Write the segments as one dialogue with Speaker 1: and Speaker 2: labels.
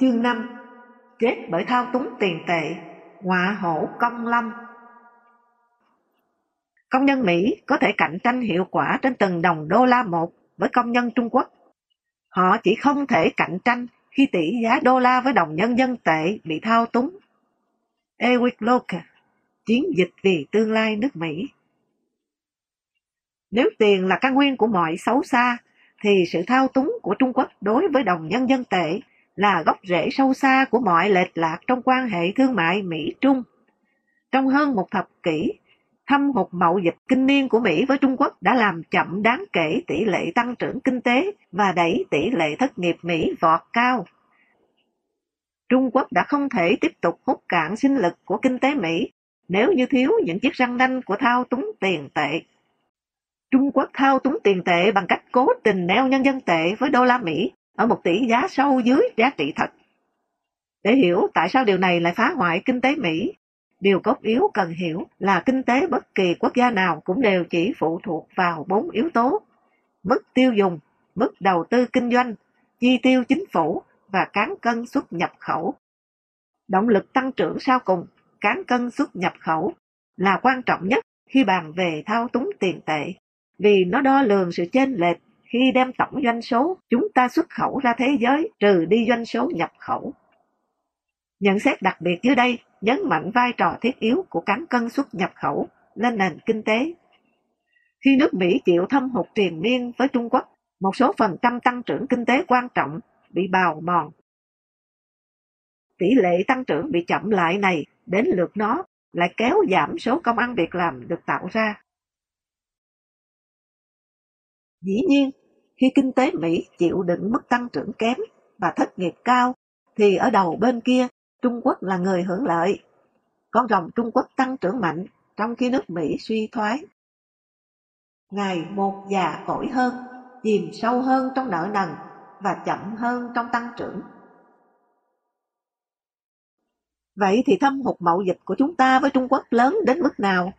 Speaker 1: Chương 5 Chết bởi thao túng tiền tệ, Họa hổ công lâm Công nhân Mỹ có thể cạnh tranh hiệu quả trên từng đồng đô la một với công nhân Trung Quốc. Họ chỉ không thể cạnh tranh khi tỷ giá đô la với đồng nhân dân tệ bị thao túng. Ewick Locke, Chiến dịch vì tương lai nước Mỹ Nếu tiền là căn nguyên của mọi xấu xa, thì sự thao túng của Trung Quốc đối với đồng nhân dân tệ là gốc rễ sâu xa của mọi lệch lạc trong quan hệ thương mại Mỹ-Trung. Trong hơn một thập kỷ, thâm hụt mậu dịch kinh niên của Mỹ với Trung Quốc đã làm chậm đáng kể tỷ lệ tăng trưởng kinh tế và đẩy tỷ lệ thất nghiệp Mỹ vọt cao. Trung Quốc đã không thể tiếp tục hút cạn sinh lực của kinh tế Mỹ nếu như thiếu những chiếc răng nanh của thao túng tiền tệ. Trung Quốc thao túng tiền tệ bằng cách cố tình neo nhân dân tệ với đô la Mỹ ở một tỷ giá sâu dưới giá trị thật. Để hiểu tại sao điều này lại phá hoại kinh tế Mỹ, điều cốt yếu cần hiểu là kinh tế bất kỳ quốc gia nào cũng đều chỉ phụ thuộc vào bốn yếu tố. Mức tiêu dùng, mức đầu tư kinh doanh, chi tiêu chính phủ và cán cân xuất nhập khẩu. Động lực tăng trưởng sau cùng, cán cân xuất nhập khẩu, là quan trọng nhất khi bàn về thao túng tiền tệ, vì nó đo lường sự chênh lệch khi đem tổng doanh số chúng ta xuất khẩu ra thế giới trừ đi doanh số nhập khẩu. Nhận xét đặc biệt dưới đây nhấn mạnh vai trò thiết yếu của cán cân xuất nhập khẩu lên nền kinh tế. Khi nước Mỹ chịu thâm hụt triền miên với Trung Quốc, một số phần trăm tăng trưởng kinh tế quan trọng bị bào mòn. Tỷ lệ tăng trưởng bị chậm lại này đến lượt nó lại kéo giảm số công ăn việc làm được tạo ra. Dĩ nhiên, khi kinh tế Mỹ chịu đựng mức tăng trưởng kém và thất nghiệp cao, thì ở đầu bên kia, Trung Quốc là người hưởng lợi. Con rồng Trung Quốc tăng trưởng mạnh, trong khi nước Mỹ suy thoái. Ngày một già cỗi hơn, chìm sâu hơn trong nợ nần và chậm hơn trong tăng trưởng. Vậy thì thâm hụt mậu dịch của chúng ta với Trung Quốc lớn đến mức nào?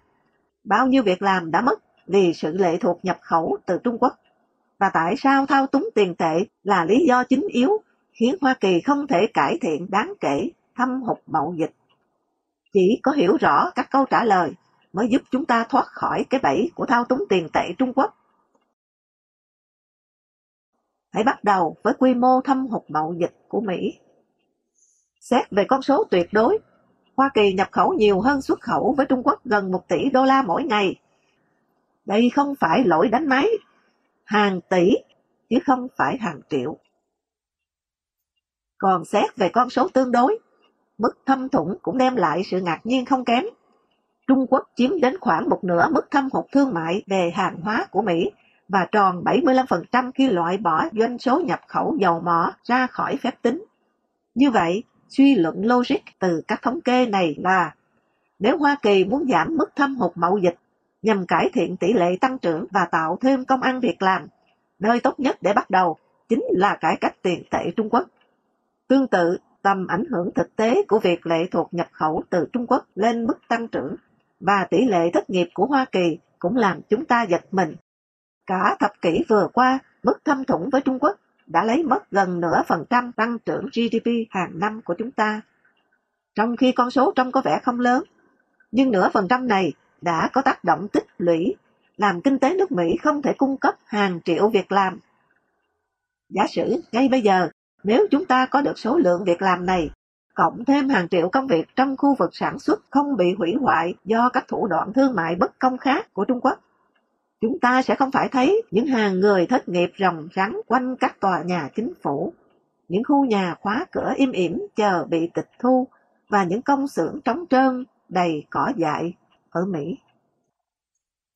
Speaker 1: Bao nhiêu việc làm đã mất vì sự lệ thuộc nhập khẩu từ Trung Quốc? Và tại sao thao túng tiền tệ là lý do chính yếu khiến Hoa Kỳ không thể cải thiện đáng kể thâm hụt mậu dịch? Chỉ có hiểu rõ các câu trả lời mới giúp chúng ta thoát khỏi cái bẫy của thao túng tiền tệ Trung Quốc. Hãy bắt đầu với quy mô thâm hụt mậu dịch của Mỹ. Xét về con số tuyệt đối, Hoa Kỳ nhập khẩu nhiều hơn xuất khẩu với Trung Quốc gần 1 tỷ đô la mỗi ngày. Đây không phải lỗi đánh máy hàng tỷ chứ không phải hàng triệu. Còn xét về con số tương đối, mức thâm thủng cũng đem lại sự ngạc nhiên không kém. Trung Quốc chiếm đến khoảng một nửa mức thâm hụt thương mại về hàng hóa của Mỹ và tròn 75% khi loại bỏ doanh số nhập khẩu dầu mỏ ra khỏi phép tính. Như vậy, suy luận logic từ các thống kê này là nếu Hoa Kỳ muốn giảm mức thâm hụt mậu dịch nhằm cải thiện tỷ lệ tăng trưởng và tạo thêm công ăn việc làm. Nơi tốt nhất để bắt đầu chính là cải cách tiền tệ Trung Quốc. Tương tự, tầm ảnh hưởng thực tế của việc lệ thuộc nhập khẩu từ Trung Quốc lên mức tăng trưởng và tỷ lệ thất nghiệp của Hoa Kỳ cũng làm chúng ta giật mình. Cả thập kỷ vừa qua, mức thâm thủng với Trung Quốc đã lấy mất gần nửa phần trăm tăng trưởng GDP hàng năm của chúng ta. Trong khi con số trông có vẻ không lớn, nhưng nửa phần trăm này đã có tác động tích lũy, làm kinh tế nước Mỹ không thể cung cấp hàng triệu việc làm. Giả sử ngay bây giờ, nếu chúng ta có được số lượng việc làm này, cộng thêm hàng triệu công việc trong khu vực sản xuất không bị hủy hoại do các thủ đoạn thương mại bất công khác của Trung Quốc, chúng ta sẽ không phải thấy những hàng người thất nghiệp ròng rắn quanh các tòa nhà chính phủ, những khu nhà khóa cửa im ỉm chờ bị tịch thu và những công xưởng trống trơn đầy cỏ dại ở Mỹ.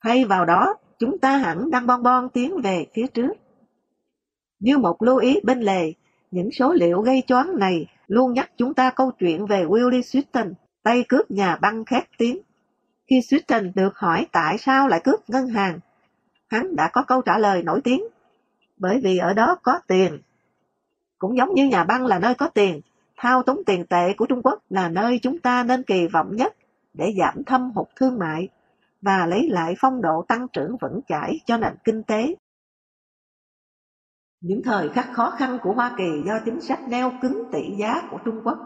Speaker 1: Thay vào đó, chúng ta hẳn đang bon bon tiến về phía trước. Như một lưu ý bên lề, những số liệu gây choáng này luôn nhắc chúng ta câu chuyện về Willie Sutton, tay cướp nhà băng khét tiếng. Khi Sutton được hỏi tại sao lại cướp ngân hàng, hắn đã có câu trả lời nổi tiếng. Bởi vì ở đó có tiền. Cũng giống như nhà băng là nơi có tiền, thao túng tiền tệ của Trung Quốc là nơi chúng ta nên kỳ vọng nhất để giảm thâm hụt thương mại và lấy lại phong độ tăng trưởng vững chãi cho nền kinh tế những thời khắc khó khăn của Hoa Kỳ do chính sách neo cứng tỷ giá của Trung Quốc.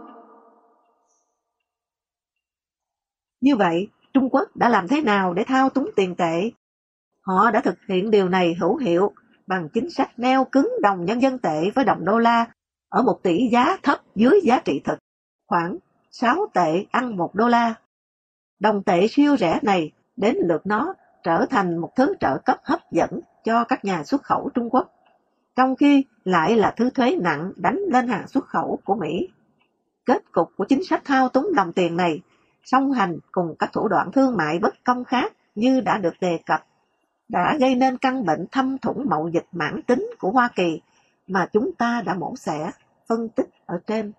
Speaker 1: Như vậy, Trung Quốc đã làm thế nào để thao túng tiền tệ? Họ đã thực hiện điều này hữu hiệu bằng chính sách neo cứng đồng nhân dân tệ với đồng đô la ở một tỷ giá thấp dưới giá trị thực, khoảng 6 tệ ăn 1 đô la. Đồng tệ siêu rẻ này đến lượt nó trở thành một thứ trợ cấp hấp dẫn cho các nhà xuất khẩu Trung Quốc, trong khi lại là thứ thuế nặng đánh lên hàng xuất khẩu của Mỹ. Kết cục của chính sách thao túng đồng tiền này song hành cùng các thủ đoạn thương mại bất công khác như đã được đề cập, đã gây nên căn bệnh thâm thủng mậu dịch mãn tính của Hoa Kỳ mà chúng ta đã mổ xẻ, phân tích ở trên.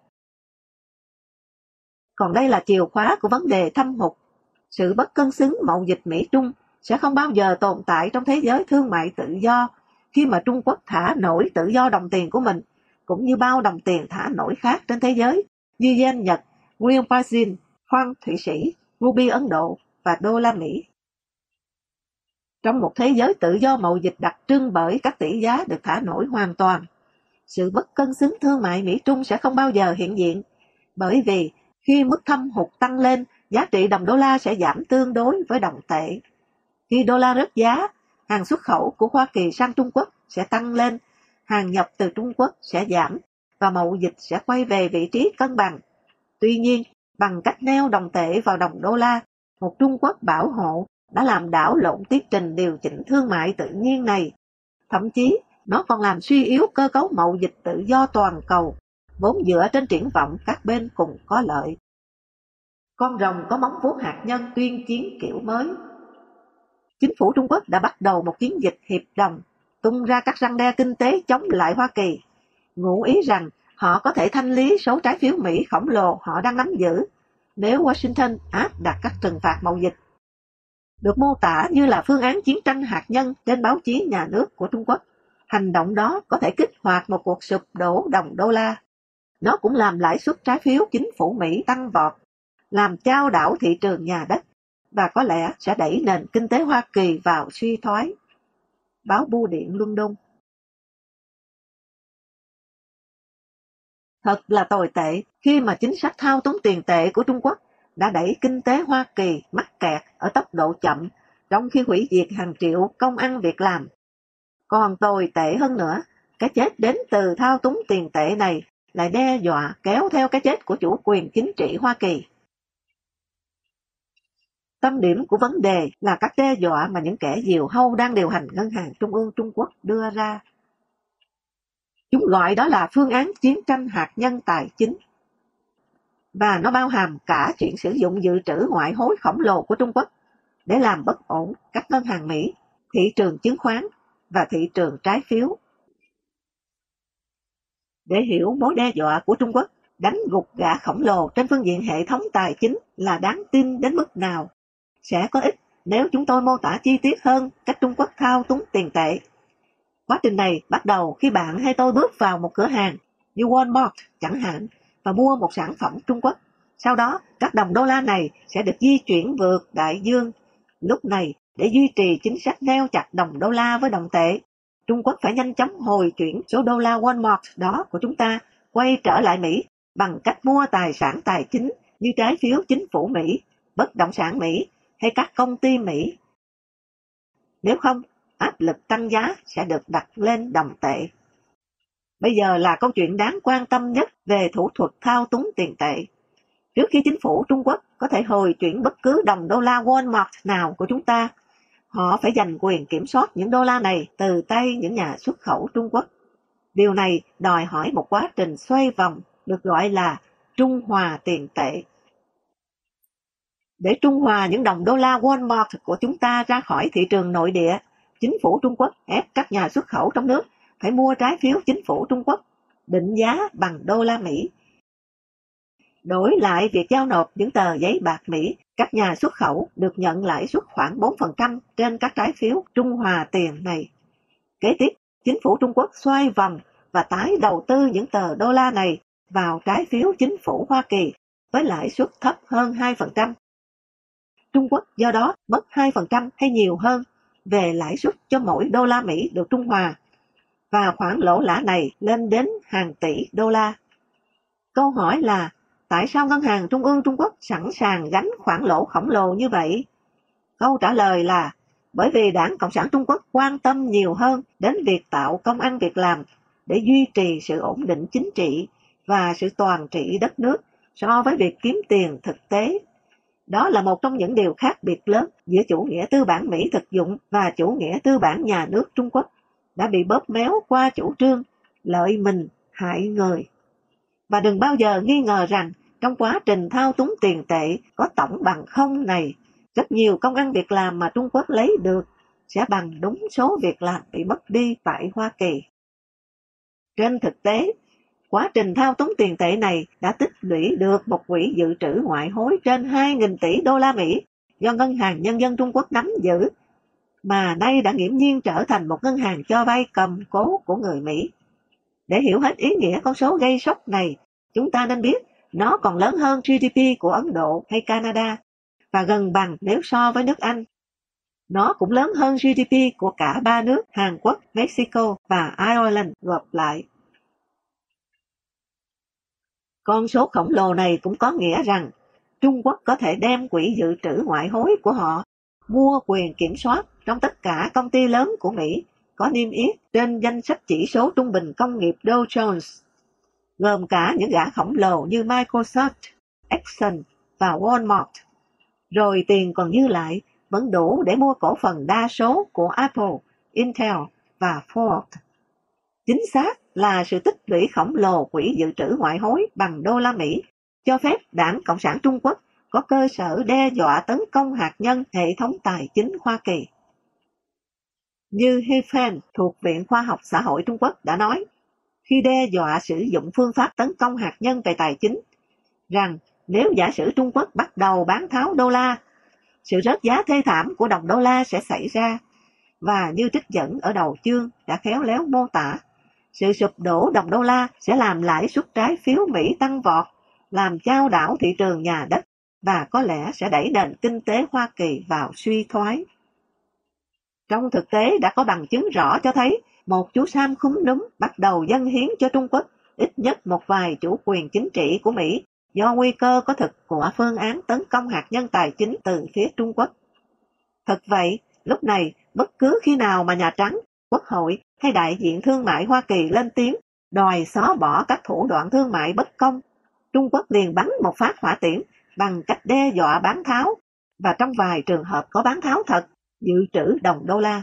Speaker 1: Còn đây là chìa khóa của vấn đề thâm hụt. Sự bất cân xứng mậu dịch Mỹ-Trung sẽ không bao giờ tồn tại trong thế giới thương mại tự do khi mà Trung Quốc thả nổi tự do đồng tiền của mình, cũng như bao đồng tiền thả nổi khác trên thế giới, như yen Nhật, Real Brazil, Franc Thụy Sĩ, Ruby Ấn Độ và đô la Mỹ. Trong một thế giới tự do mậu dịch đặc trưng bởi các tỷ giá được thả nổi hoàn toàn, sự bất cân xứng thương mại Mỹ-Trung sẽ không bao giờ hiện diện, bởi vì khi mức thâm hụt tăng lên, giá trị đồng đô la sẽ giảm tương đối với đồng tệ. Khi đô la rớt giá, hàng xuất khẩu của Hoa Kỳ sang Trung Quốc sẽ tăng lên, hàng nhập từ Trung Quốc sẽ giảm và mậu dịch sẽ quay về vị trí cân bằng. Tuy nhiên, bằng cách neo đồng tệ vào đồng đô la, một Trung Quốc bảo hộ đã làm đảo lộn tiến trình điều chỉnh thương mại tự nhiên này. Thậm chí, nó còn làm suy yếu cơ cấu mậu dịch tự do toàn cầu, vốn dựa trên triển vọng các bên cùng có lợi. Con rồng có móng vuốt hạt nhân tuyên chiến kiểu mới. Chính phủ Trung Quốc đã bắt đầu một chiến dịch hiệp đồng, tung ra các răng đe kinh tế chống lại Hoa Kỳ, ngụ ý rằng họ có thể thanh lý số trái phiếu Mỹ khổng lồ họ đang nắm giữ nếu Washington áp đặt các trừng phạt mậu dịch. Được mô tả như là phương án chiến tranh hạt nhân trên báo chí nhà nước của Trung Quốc. Hành động đó có thể kích hoạt một cuộc sụp đổ đồng đô la. Nó cũng làm lãi suất trái phiếu chính phủ Mỹ tăng vọt, làm trao đảo thị trường nhà đất và có lẽ sẽ đẩy nền kinh tế Hoa Kỳ vào suy thoái. Báo Bưu điện London Thật là tồi tệ khi mà chính sách thao túng tiền tệ của Trung Quốc đã đẩy kinh tế Hoa Kỳ mắc kẹt ở tốc độ chậm, trong khi hủy diệt hàng triệu công ăn việc làm. Còn tồi tệ hơn nữa, cái chết đến từ thao túng tiền tệ này lại đe dọa kéo theo cái chết của chủ quyền chính trị Hoa Kỳ. Tâm điểm của vấn đề là các đe dọa mà những kẻ diều hâu đang điều hành ngân hàng trung ương Trung Quốc đưa ra Chúng gọi đó là phương án chiến tranh hạt nhân tài chính. Và nó bao hàm cả chuyện sử dụng dự trữ ngoại hối khổng lồ của Trung Quốc để làm bất ổn các ngân hàng Mỹ, thị trường chứng khoán và thị trường trái phiếu. Để hiểu mối đe dọa của Trung Quốc, đánh gục gã khổng lồ trên phương diện hệ thống tài chính là đáng tin đến mức nào, sẽ có ích nếu chúng tôi mô tả chi tiết hơn cách Trung Quốc thao túng tiền tệ Quá trình này bắt đầu khi bạn hay tôi bước vào một cửa hàng như Walmart chẳng hạn và mua một sản phẩm Trung Quốc. Sau đó, các đồng đô la này sẽ được di chuyển vượt đại dương. Lúc này, để duy trì chính sách neo chặt đồng đô la với đồng tệ, Trung Quốc phải nhanh chóng hồi chuyển số đô la Walmart đó của chúng ta quay trở lại Mỹ bằng cách mua tài sản tài chính như trái phiếu chính phủ Mỹ, bất động sản Mỹ hay các công ty Mỹ. Nếu không, áp lực tăng giá sẽ được đặt lên đồng tệ. Bây giờ là câu chuyện đáng quan tâm nhất về thủ thuật thao túng tiền tệ. Trước khi chính phủ Trung Quốc có thể hồi chuyển bất cứ đồng đô la Walmart nào của chúng ta, họ phải giành quyền kiểm soát những đô la này từ tay những nhà xuất khẩu Trung Quốc. Điều này đòi hỏi một quá trình xoay vòng được gọi là trung hòa tiền tệ. Để trung hòa những đồng đô la Walmart của chúng ta ra khỏi thị trường nội địa, chính phủ Trung Quốc ép các nhà xuất khẩu trong nước phải mua trái phiếu chính phủ Trung Quốc định giá bằng đô la Mỹ. Đổi lại việc giao nộp những tờ giấy bạc Mỹ, các nhà xuất khẩu được nhận lãi suất khoảng 4% trên các trái phiếu Trung Hòa tiền này. Kế tiếp, chính phủ Trung Quốc xoay vòng và tái đầu tư những tờ đô la này vào trái phiếu chính phủ Hoa Kỳ với lãi suất thấp hơn 2%. Trung Quốc do đó mất 2% hay nhiều hơn về lãi suất cho mỗi đô la Mỹ được trung hòa. và khoản lỗ lã này lên đến hàng tỷ đô la. Câu hỏi là, tại sao Ngân hàng Trung ương Trung Quốc sẵn sàng gánh khoản lỗ khổng lồ như vậy? Câu trả lời là, bởi vì Đảng Cộng sản Trung Quốc quan tâm nhiều hơn đến việc tạo công ăn việc làm để duy trì sự ổn định chính trị và sự toàn trị đất nước so với việc kiếm tiền thực tế. Đó là một trong những điều khác biệt lớn giữa chủ nghĩa tư bản Mỹ thực dụng và chủ nghĩa tư bản nhà nước Trung Quốc đã bị bóp méo qua chủ trương lợi mình hại người. Và đừng bao giờ nghi ngờ rằng trong quá trình thao túng tiền tệ có tổng bằng không này, rất nhiều công ăn việc làm mà Trung Quốc lấy được sẽ bằng đúng số việc làm bị mất đi tại Hoa Kỳ. Trên thực tế, quá trình thao túng tiền tệ này đã tích lũy được một quỹ dự trữ ngoại hối trên 2.000 tỷ đô la Mỹ do Ngân hàng Nhân dân Trung Quốc nắm giữ, mà nay đã nghiễm nhiên trở thành một ngân hàng cho vay cầm cố của người Mỹ. Để hiểu hết ý nghĩa con số gây sốc này, chúng ta nên biết nó còn lớn hơn GDP của Ấn Độ hay Canada và gần bằng nếu so với nước Anh. Nó cũng lớn hơn GDP của cả ba nước Hàn Quốc, Mexico và Ireland gộp lại. Con số khổng lồ này cũng có nghĩa rằng Trung Quốc có thể đem quỹ dự trữ ngoại hối của họ mua quyền kiểm soát trong tất cả công ty lớn của Mỹ có niêm yết trên danh sách chỉ số trung bình công nghiệp Dow Jones, gồm cả những gã khổng lồ như Microsoft, Exxon và Walmart. Rồi tiền còn dư lại vẫn đủ để mua cổ phần đa số của Apple, Intel và Ford. Chính xác là sự tích lũy khổng lồ quỹ dự trữ ngoại hối bằng đô la Mỹ cho phép Đảng Cộng sản Trung Quốc có cơ sở đe dọa tấn công hạt nhân hệ thống tài chính Hoa Kỳ. Như Hefen thuộc Viện Khoa học Xã hội Trung Quốc đã nói, khi đe dọa sử dụng phương pháp tấn công hạt nhân về tài chính, rằng nếu giả sử Trung Quốc bắt đầu bán tháo đô la, sự rớt giá thê thảm của đồng đô la sẽ xảy ra, và như trích dẫn ở đầu chương đã khéo léo mô tả, sự sụp đổ đồng đô la sẽ làm lãi suất trái phiếu Mỹ tăng vọt, làm trao đảo thị trường nhà đất và có lẽ sẽ đẩy nền kinh tế Hoa Kỳ vào suy thoái. Trong thực tế đã có bằng chứng rõ cho thấy một chú Sam khúm núm bắt đầu dân hiến cho Trung Quốc ít nhất một vài chủ quyền chính trị của Mỹ do nguy cơ có thực của phương án tấn công hạt nhân tài chính từ phía Trung Quốc. Thật vậy, lúc này, bất cứ khi nào mà Nhà Trắng, Quốc hội hay đại diện thương mại Hoa Kỳ lên tiếng đòi xóa bỏ các thủ đoạn thương mại bất công, Trung Quốc liền bắn một phát hỏa tiễn bằng cách đe dọa bán tháo, và trong vài trường hợp có bán tháo thật, dự trữ đồng đô la.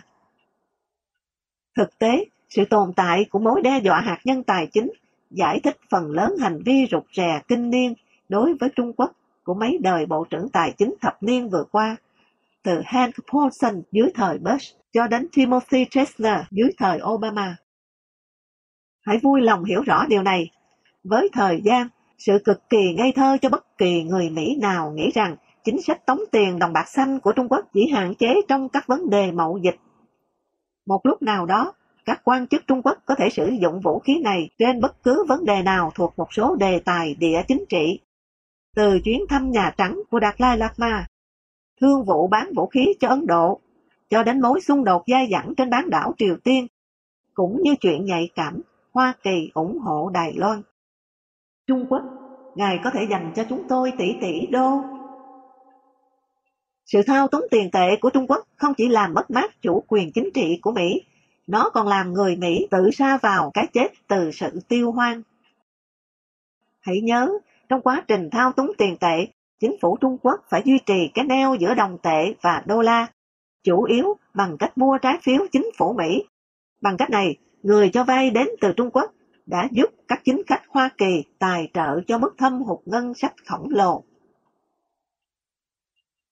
Speaker 1: Thực tế, sự tồn tại của mối đe dọa hạt nhân tài chính giải thích phần lớn hành vi rụt rè kinh niên đối với Trung Quốc của mấy đời Bộ trưởng Tài chính thập niên vừa qua, từ Hank Paulson dưới thời Bush cho đến Timothy Chesler dưới thời Obama. Hãy vui lòng hiểu rõ điều này. Với thời gian, sự cực kỳ ngây thơ cho bất kỳ người Mỹ nào nghĩ rằng chính sách tống tiền đồng bạc xanh của Trung Quốc chỉ hạn chế trong các vấn đề mậu dịch. Một lúc nào đó, các quan chức Trung Quốc có thể sử dụng vũ khí này trên bất cứ vấn đề nào thuộc một số đề tài địa chính trị. Từ chuyến thăm Nhà Trắng của Đạt Lai Lạt Ma, thương vụ bán vũ khí cho Ấn Độ, cho đến mối xung đột dai dẳng trên bán đảo Triều Tiên, cũng như chuyện nhạy cảm Hoa Kỳ ủng hộ Đài Loan. Trung Quốc, Ngài có thể dành cho chúng tôi tỷ tỷ đô. Sự thao túng tiền tệ của Trung Quốc không chỉ làm mất mát chủ quyền chính trị của Mỹ, nó còn làm người Mỹ tự sa vào cái chết từ sự tiêu hoang. Hãy nhớ, trong quá trình thao túng tiền tệ, chính phủ Trung Quốc phải duy trì cái neo giữa đồng tệ và đô la, chủ yếu bằng cách mua trái phiếu chính phủ Mỹ. Bằng cách này, người cho vay đến từ Trung Quốc đã giúp các chính khách Hoa Kỳ tài trợ cho mức thâm hụt ngân sách khổng lồ.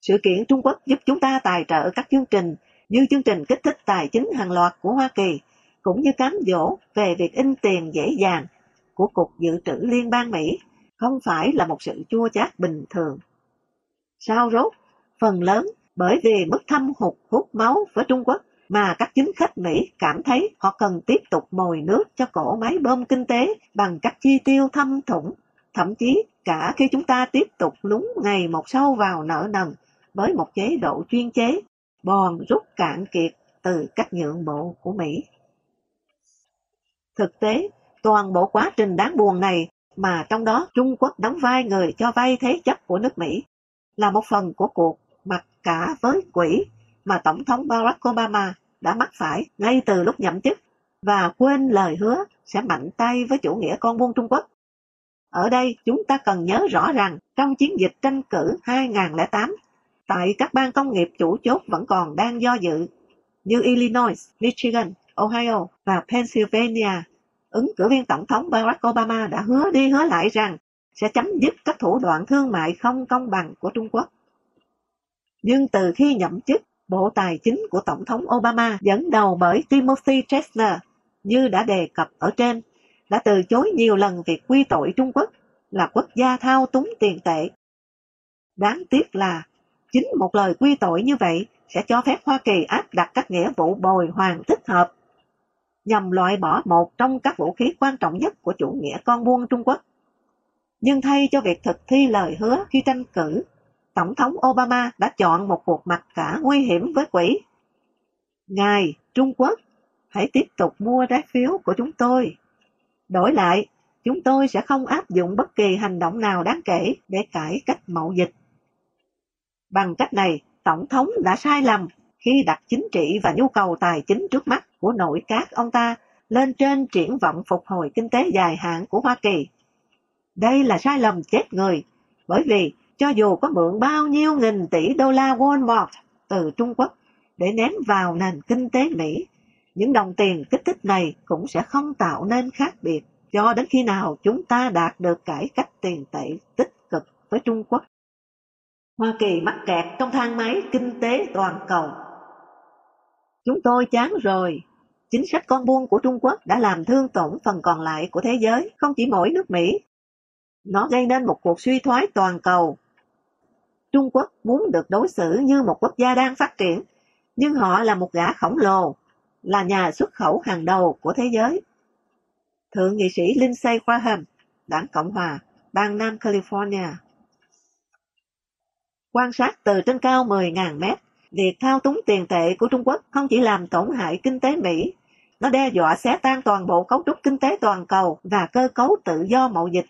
Speaker 1: Sự kiện Trung Quốc giúp chúng ta tài trợ các chương trình như chương trình kích thích tài chính hàng loạt của Hoa Kỳ, cũng như cám dỗ về việc in tiền dễ dàng của Cục Dự trữ Liên bang Mỹ, không phải là một sự chua chát bình thường. Sao rốt, phần lớn bởi vì mức thâm hụt hút máu với Trung Quốc mà các chính khách Mỹ cảm thấy họ cần tiếp tục mồi nước cho cổ máy bơm kinh tế bằng các chi tiêu thâm thủng, thậm chí cả khi chúng ta tiếp tục lúng ngày một sâu vào nợ nần với một chế độ chuyên chế, bòn rút cạn kiệt từ cách nhượng bộ của Mỹ. Thực tế, toàn bộ quá trình đáng buồn này mà trong đó Trung Quốc đóng vai người cho vay thế chấp của nước Mỹ là một phần của cuộc mặc cả với quỹ mà Tổng thống Barack Obama đã mắc phải ngay từ lúc nhậm chức và quên lời hứa sẽ mạnh tay với chủ nghĩa con buôn Trung Quốc. Ở đây chúng ta cần nhớ rõ rằng trong chiến dịch tranh cử 2008, tại các bang công nghiệp chủ chốt vẫn còn đang do dự như Illinois, Michigan, Ohio và Pennsylvania. Ứng cử viên Tổng thống Barack Obama đã hứa đi hứa lại rằng sẽ chấm dứt các thủ đoạn thương mại không công bằng của Trung Quốc. Nhưng từ khi nhậm chức, Bộ Tài chính của Tổng thống Obama dẫn đầu bởi Timothy chester như đã đề cập ở trên, đã từ chối nhiều lần việc quy tội Trung Quốc là quốc gia thao túng tiền tệ. Đáng tiếc là chính một lời quy tội như vậy sẽ cho phép Hoa Kỳ áp đặt các nghĩa vụ bồi hoàn thích hợp nhằm loại bỏ một trong các vũ khí quan trọng nhất của chủ nghĩa con buôn Trung Quốc. Nhưng thay cho việc thực thi lời hứa khi tranh cử, Tổng thống Obama đã chọn một cuộc mặc cả nguy hiểm với quỹ. Ngài, Trung Quốc, hãy tiếp tục mua trái phiếu của chúng tôi. Đổi lại, chúng tôi sẽ không áp dụng bất kỳ hành động nào đáng kể để cải cách mậu dịch. Bằng cách này, Tổng thống đã sai lầm khi đặt chính trị và nhu cầu tài chính trước mắt của nội các ông ta lên trên triển vọng phục hồi kinh tế dài hạn của Hoa Kỳ. Đây là sai lầm chết người, bởi vì cho dù có mượn bao nhiêu nghìn tỷ đô la Walmart từ Trung Quốc để ném vào nền kinh tế Mỹ, những đồng tiền kích thích này cũng sẽ không tạo nên khác biệt cho đến khi nào chúng ta đạt được cải cách tiền tệ tích cực với Trung Quốc. Hoa Kỳ mắc kẹt trong thang máy kinh tế toàn cầu. Chúng tôi chán rồi. Chính sách con buôn của Trung Quốc đã làm thương tổn phần còn lại của thế giới, không chỉ mỗi nước Mỹ. Nó gây nên một cuộc suy thoái toàn cầu. Trung Quốc muốn được đối xử như một quốc gia đang phát triển, nhưng họ là một gã khổng lồ, là nhà xuất khẩu hàng đầu của thế giới. Thượng nghị sĩ Lindsey Graham, đảng Cộng Hòa, bang Nam California. Quan sát từ trên cao 10.000 mét, việc thao túng tiền tệ của Trung Quốc không chỉ làm tổn hại kinh tế Mỹ, nó đe dọa xé tan toàn bộ cấu trúc kinh tế toàn cầu và cơ cấu tự do mậu dịch.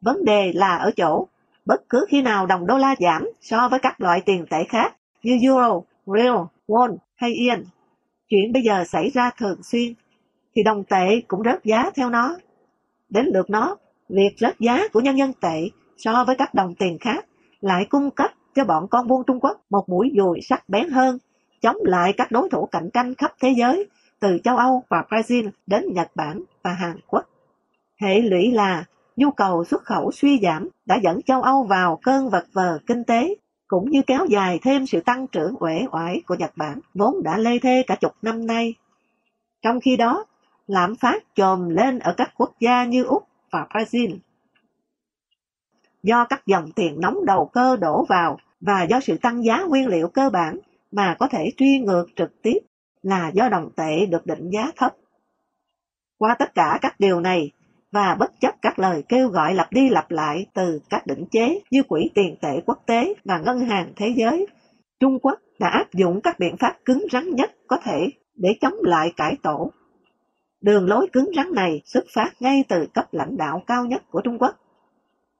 Speaker 1: Vấn đề là ở chỗ, bất cứ khi nào đồng đô la giảm so với các loại tiền tệ khác như Euro, Real, Won hay yên, chuyện bây giờ xảy ra thường xuyên, thì đồng tệ cũng rớt giá theo nó. Đến lượt nó, việc rớt giá của nhân dân tệ so với các đồng tiền khác lại cung cấp cho bọn con buôn Trung Quốc một mũi dùi sắc bén hơn, chống lại các đối thủ cạnh tranh khắp thế giới, từ châu Âu và Brazil đến Nhật Bản và Hàn Quốc. Hệ lụy là nhu cầu xuất khẩu suy giảm đã dẫn châu Âu vào cơn vật vờ kinh tế, cũng như kéo dài thêm sự tăng trưởng uể oải của Nhật Bản, vốn đã lê thê cả chục năm nay. Trong khi đó, lạm phát trồm lên ở các quốc gia như Úc và Brazil do các dòng tiền nóng đầu cơ đổ vào và do sự tăng giá nguyên liệu cơ bản mà có thể truy ngược trực tiếp là do đồng tệ được định giá thấp. Qua tất cả các điều này, và bất chấp các lời kêu gọi lặp đi lặp lại từ các định chế như Quỹ tiền tệ quốc tế và Ngân hàng Thế giới, Trung Quốc đã áp dụng các biện pháp cứng rắn nhất có thể để chống lại cải tổ. Đường lối cứng rắn này xuất phát ngay từ cấp lãnh đạo cao nhất của Trung Quốc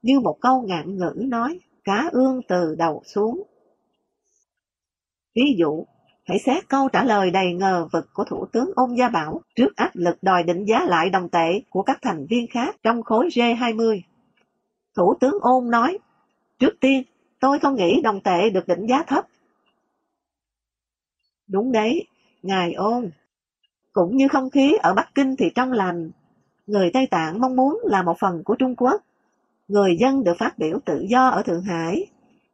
Speaker 1: như một câu ngạn ngữ nói, cá ương từ đầu xuống. Ví dụ, hãy xét câu trả lời đầy ngờ vực của Thủ tướng Ôn Gia Bảo trước áp lực đòi định giá lại đồng tệ của các thành viên khác trong khối G20. Thủ tướng Ôn nói, trước tiên, tôi không nghĩ đồng tệ được định giá thấp. Đúng đấy, Ngài Ôn. Cũng như không khí ở Bắc Kinh thì trong lành, người Tây Tạng mong muốn là một phần của Trung Quốc người dân được phát biểu tự do ở Thượng Hải,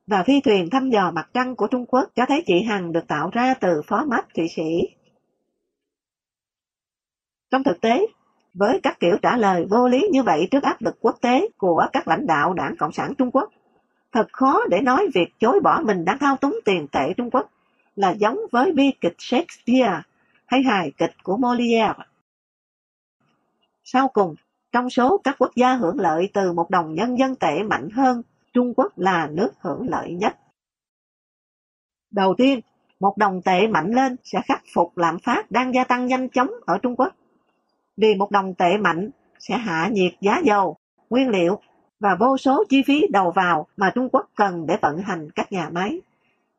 Speaker 1: và phi thuyền thăm dò mặt trăng của Trung Quốc cho thấy chị Hằng được tạo ra từ phó mát Thụy Sĩ. Trong thực tế, với các kiểu trả lời vô lý như vậy trước áp lực quốc tế của các lãnh đạo đảng Cộng sản Trung Quốc, thật khó để nói việc chối bỏ mình đang thao túng tiền tệ Trung Quốc là giống với bi kịch Shakespeare hay hài kịch của Molière. Sau cùng, trong số các quốc gia hưởng lợi từ một đồng nhân dân tệ mạnh hơn, Trung Quốc là nước hưởng lợi nhất. Đầu tiên, một đồng tệ mạnh lên sẽ khắc phục lạm phát đang gia tăng nhanh chóng ở Trung Quốc. vì một đồng tệ mạnh sẽ hạ nhiệt giá dầu, nguyên liệu và vô số chi phí đầu vào mà Trung Quốc cần để vận hành các nhà máy.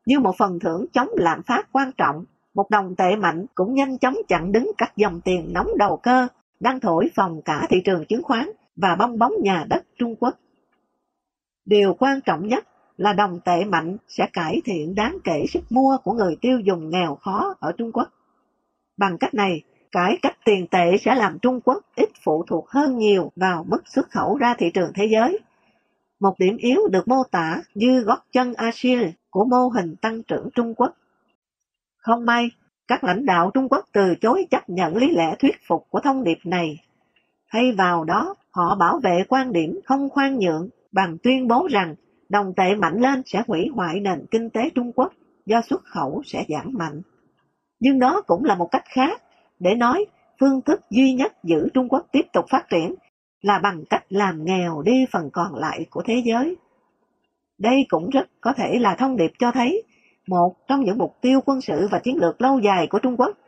Speaker 1: Như một phần thưởng chống lạm phát quan trọng, một đồng tệ mạnh cũng nhanh chóng chặn đứng các dòng tiền nóng đầu cơ đang thổi phòng cả thị trường chứng khoán và bong bóng nhà đất Trung Quốc. Điều quan trọng nhất là đồng tệ mạnh sẽ cải thiện đáng kể sức mua của người tiêu dùng nghèo khó ở Trung Quốc. Bằng cách này, cải cách tiền tệ sẽ làm Trung Quốc ít phụ thuộc hơn nhiều vào mức xuất khẩu ra thị trường thế giới. Một điểm yếu được mô tả như gót chân Achilles của mô hình tăng trưởng Trung Quốc. Không may, các lãnh đạo Trung Quốc từ chối chấp nhận lý lẽ thuyết phục của thông điệp này. Thay vào đó, họ bảo vệ quan điểm không khoan nhượng bằng tuyên bố rằng đồng tệ mạnh lên sẽ hủy hoại nền kinh tế Trung Quốc, do xuất khẩu sẽ giảm mạnh. Nhưng đó cũng là một cách khác để nói phương thức duy nhất giữ Trung Quốc tiếp tục phát triển là bằng cách làm nghèo đi phần còn lại của thế giới. Đây cũng rất có thể là thông điệp cho thấy một trong những mục tiêu quân sự và chiến lược lâu dài của Trung Quốc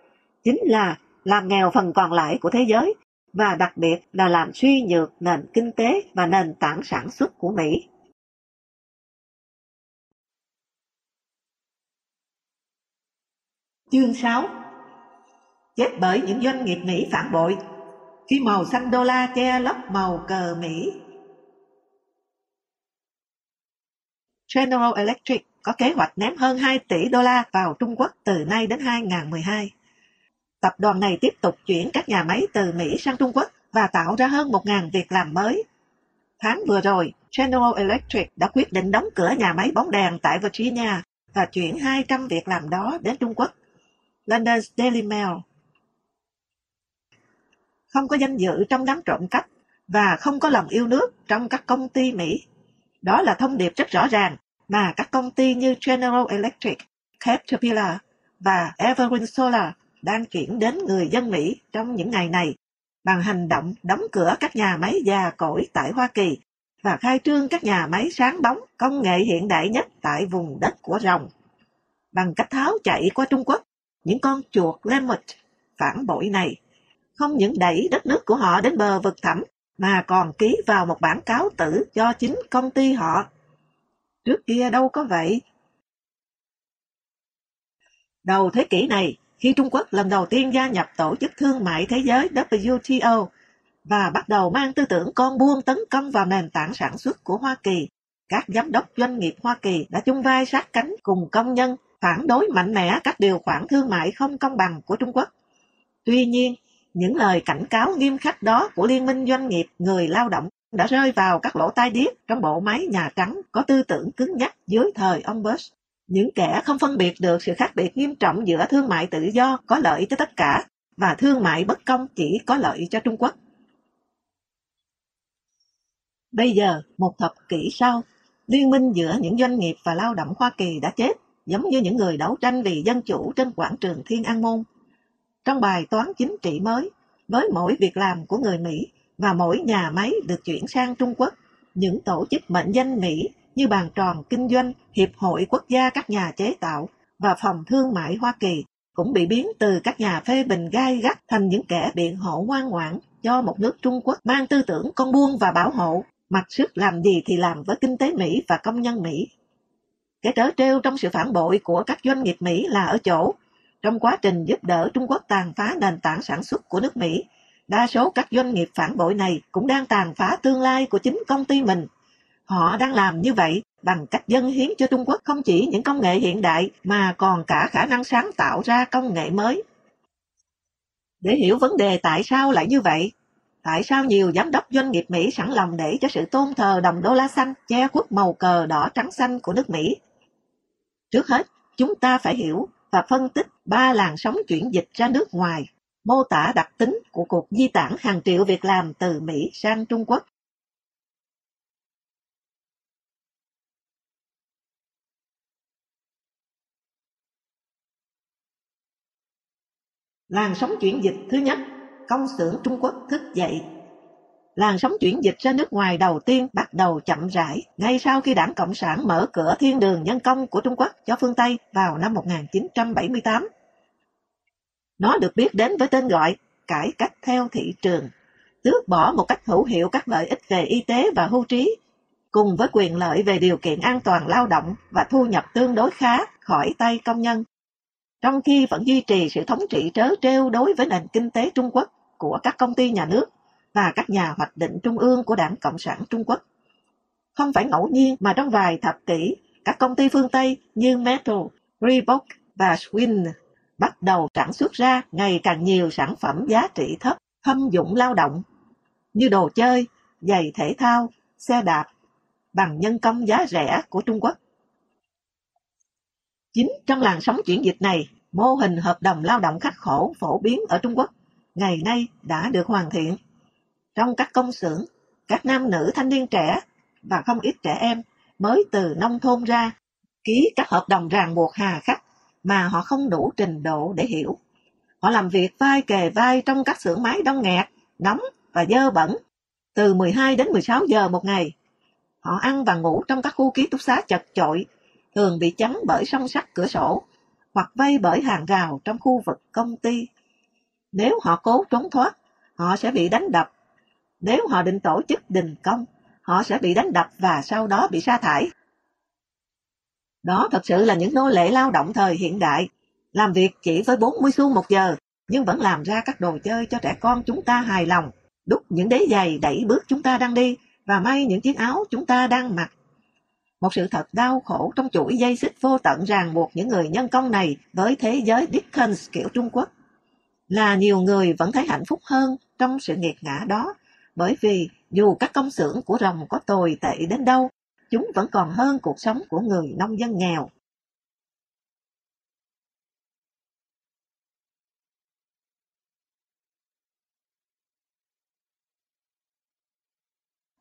Speaker 1: chính là làm nghèo phần còn lại của thế giới và đặc biệt là làm suy nhược nền kinh tế và nền tảng sản xuất của Mỹ. Chương 6 Chết bởi những doanh nghiệp Mỹ phản bội khi màu xanh đô la che lấp màu cờ Mỹ. General Electric có kế hoạch ném hơn 2 tỷ đô la vào Trung Quốc từ nay đến 2012. Tập đoàn này tiếp tục chuyển các nhà máy từ Mỹ sang Trung Quốc và tạo ra hơn 1.000 việc làm mới. Tháng vừa rồi, General Electric đã quyết định đóng cửa nhà máy bóng đèn tại Virginia và chuyển 200 việc làm đó đến Trung Quốc. London's Daily Mail Không có danh dự trong đám trộm cắp và không có lòng yêu nước trong các công ty Mỹ. Đó là thông điệp rất rõ ràng mà các công ty như General Electric, Caterpillar và Evergreen Solar đang chuyển đến người dân Mỹ trong những ngày này bằng hành động đóng cửa các nhà máy già cỗi tại Hoa Kỳ và khai trương các nhà máy sáng bóng công nghệ hiện đại nhất tại vùng đất của rồng. Bằng cách tháo chạy qua Trung Quốc, những con chuột Lemmet phản bội này không những đẩy đất nước của họ đến bờ vực thẳm mà còn ký vào một bản cáo tử cho chính công ty họ. Trước kia đâu có vậy. Đầu thế kỷ này, khi Trung Quốc lần đầu tiên gia nhập Tổ chức Thương mại Thế giới WTO và bắt đầu mang tư tưởng con buôn tấn công vào nền tảng sản xuất của Hoa Kỳ, các giám đốc doanh nghiệp Hoa Kỳ đã chung vai sát cánh cùng công nhân phản đối mạnh mẽ các điều khoản thương mại không công bằng của Trung Quốc. Tuy nhiên, những lời cảnh cáo nghiêm khắc đó của Liên minh Doanh nghiệp Người Lao động đã rơi vào các lỗ tai điếc trong bộ máy Nhà Trắng có tư tưởng cứng nhắc dưới thời ông Bush. Những kẻ không phân biệt được sự khác biệt nghiêm trọng giữa thương mại tự do có lợi cho tất cả và thương mại bất công chỉ có lợi cho Trung Quốc. Bây giờ, một thập kỷ sau, liên minh giữa những doanh nghiệp và lao động Hoa Kỳ đã chết, giống như những người đấu tranh vì dân chủ trên quảng trường Thiên An Môn. Trong bài toán chính trị mới, với mỗi việc làm của người Mỹ và mỗi nhà máy được chuyển sang Trung Quốc, những tổ chức mệnh danh Mỹ như bàn tròn kinh doanh, Hiệp hội Quốc gia các nhà chế tạo và Phòng Thương mại Hoa Kỳ cũng bị biến từ các nhà phê bình gai gắt thành những kẻ biện hộ ngoan ngoãn cho một nước Trung Quốc mang tư tưởng con buôn và bảo hộ, mặc sức làm gì thì làm với kinh tế Mỹ và công nhân Mỹ. Cái trớ trêu trong sự phản bội của các doanh nghiệp Mỹ là ở chỗ, trong quá trình giúp đỡ Trung Quốc tàn phá nền tảng sản xuất của nước Mỹ, đa số các doanh nghiệp phản bội này cũng đang tàn phá tương lai của chính công ty mình Họ đang làm như vậy bằng cách dân hiến cho Trung Quốc không chỉ những công nghệ hiện đại mà còn cả khả năng sáng tạo ra công nghệ mới. Để hiểu vấn đề tại sao lại như vậy, tại sao nhiều giám đốc doanh nghiệp Mỹ sẵn lòng để cho sự tôn thờ đồng đô la xanh che khuất màu cờ đỏ trắng xanh của nước Mỹ? Trước hết, chúng ta phải hiểu và phân tích ba làn sóng chuyển dịch ra nước ngoài, mô tả đặc tính của cuộc di tản hàng triệu việc làm từ Mỹ sang Trung Quốc Làn sóng chuyển dịch thứ nhất, công xưởng Trung Quốc thức dậy. Làn sóng chuyển dịch ra nước ngoài đầu tiên bắt đầu chậm rãi ngay sau khi đảng Cộng sản mở cửa thiên đường nhân công của Trung Quốc cho phương Tây vào năm 1978. Nó được biết đến với tên gọi cải cách theo thị trường, tước bỏ một cách hữu hiệu các lợi ích về y tế và hưu trí, cùng với quyền lợi về điều kiện an toàn lao động và thu nhập tương đối khá khỏi tay công nhân. Trong khi vẫn duy trì sự thống trị trớ trêu đối với nền kinh tế Trung Quốc của các công ty nhà nước và các nhà hoạch định trung ương của Đảng Cộng sản Trung Quốc. Không phải ngẫu nhiên mà trong vài thập kỷ, các công ty phương Tây như Metal, Reebok và Swin bắt đầu sản xuất ra ngày càng nhiều sản phẩm giá trị thấp, thâm dụng lao động, như đồ chơi, giày thể thao, xe đạp, bằng nhân công giá rẻ của Trung Quốc. Chính trong làn sóng chuyển dịch này, mô hình hợp đồng lao động khắc khổ phổ biến ở Trung Quốc ngày nay đã được hoàn thiện. Trong các công xưởng, các nam nữ thanh niên trẻ và không ít trẻ em mới từ nông thôn ra ký các hợp đồng ràng buộc hà khắc mà họ không đủ trình độ để hiểu. Họ làm việc vai kề vai trong các xưởng máy đông nghẹt, nóng và dơ bẩn từ 12 đến 16 giờ một ngày. Họ ăn và ngủ trong các khu ký túc xá chật chội, thường bị chắn bởi song sắt cửa sổ hoặc vây bởi hàng rào trong khu vực công ty. Nếu họ cố trốn thoát, họ sẽ bị đánh đập. Nếu họ định tổ chức đình công, họ sẽ bị đánh đập và sau đó bị sa thải. Đó thật sự là những nô lệ lao động thời hiện đại, làm việc chỉ với 40 xu một giờ, nhưng vẫn làm ra các đồ chơi cho trẻ con chúng ta hài lòng, đúc những đế giày đẩy bước chúng ta đang đi và may những chiếc áo chúng ta đang mặc. Một sự thật đau khổ trong chuỗi dây xích vô tận ràng buộc những người nhân công này với thế giới Dickens kiểu Trung Quốc. Là nhiều người vẫn thấy hạnh phúc hơn trong sự nghiệt ngã đó, bởi vì dù các công xưởng của rồng có tồi tệ đến đâu, chúng vẫn còn hơn cuộc sống của người nông dân nghèo.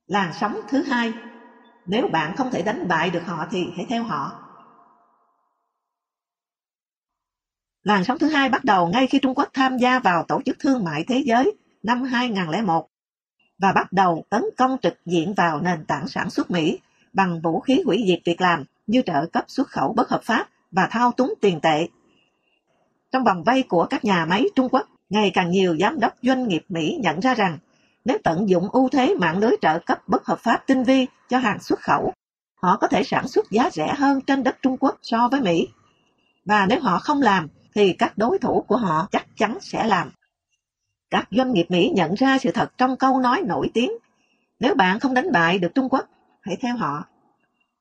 Speaker 1: Làn sóng thứ hai nếu bạn không thể đánh bại được họ thì hãy theo họ. Làn sóng thứ hai bắt đầu ngay khi Trung Quốc tham gia vào Tổ chức Thương mại Thế giới năm 2001 và bắt đầu tấn công trực diện vào nền tảng sản xuất Mỹ bằng vũ khí hủy diệt việc làm như trợ cấp xuất khẩu bất hợp pháp và thao túng tiền tệ. Trong vòng vây của các nhà máy Trung Quốc, ngày càng nhiều giám đốc doanh nghiệp Mỹ nhận ra rằng nếu tận dụng ưu thế mạng lưới trợ cấp bất hợp pháp tinh vi cho hàng xuất khẩu, họ có thể sản xuất giá rẻ hơn trên đất Trung Quốc so với Mỹ. Và nếu họ không làm, thì các đối thủ của họ chắc chắn sẽ làm. Các doanh nghiệp Mỹ nhận ra sự thật trong câu nói nổi tiếng. Nếu bạn không đánh bại được Trung Quốc, hãy theo họ.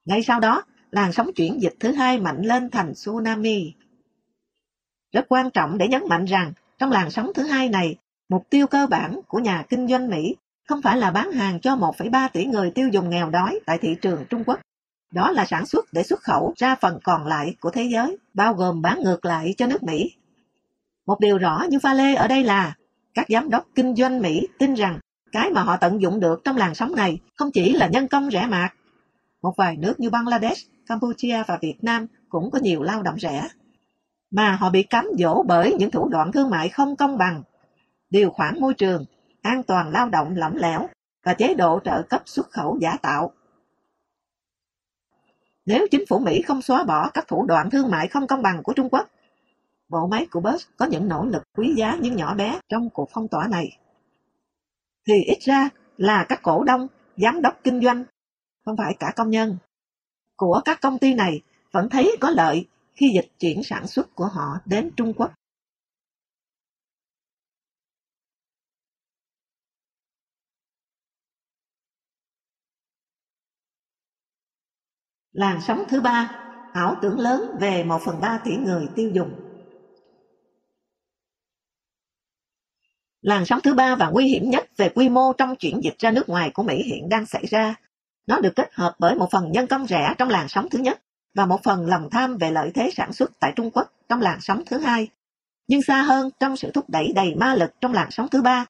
Speaker 1: Ngay sau đó, làn sóng chuyển dịch thứ hai mạnh lên thành tsunami. Rất quan trọng để nhấn mạnh rằng, trong làn sóng thứ hai này, mục tiêu cơ bản của nhà kinh doanh Mỹ không phải là bán hàng cho 1,3 tỷ người tiêu dùng nghèo đói tại thị trường Trung Quốc. Đó là sản xuất để xuất khẩu ra phần còn lại của thế giới, bao gồm bán ngược lại cho nước Mỹ. Một điều rõ như pha lê ở đây là các giám đốc kinh doanh Mỹ tin rằng cái mà họ tận dụng được trong làn sóng này không chỉ là nhân công rẻ mạt. Một vài nước như Bangladesh, Campuchia và Việt Nam cũng có nhiều lao động rẻ. Mà họ bị cám dỗ bởi những thủ đoạn thương mại không công bằng, điều khoản môi trường, an toàn lao động lỏng lẻo và chế độ trợ cấp xuất khẩu giả tạo. Nếu chính phủ Mỹ không xóa bỏ các thủ đoạn thương mại không công bằng của Trung Quốc, bộ máy của Bush có những nỗ lực quý giá nhưng nhỏ bé trong cuộc phong tỏa này thì ít ra là các cổ đông, giám đốc kinh doanh, không phải cả công nhân, của các công ty này vẫn thấy có lợi khi dịch chuyển sản xuất của họ đến Trung Quốc. Làn sóng thứ ba, ảo tưởng lớn về 1 phần 3 tỷ người tiêu dùng. Làn sóng thứ ba và nguy hiểm nhất về quy mô trong chuyển dịch ra nước ngoài của Mỹ hiện đang xảy ra. Nó được kết hợp bởi một phần nhân công rẻ trong làn sóng thứ nhất và một phần lòng tham về lợi thế sản xuất tại Trung Quốc trong làn sóng thứ hai. Nhưng xa hơn trong sự thúc đẩy đầy ma lực trong làn sóng thứ ba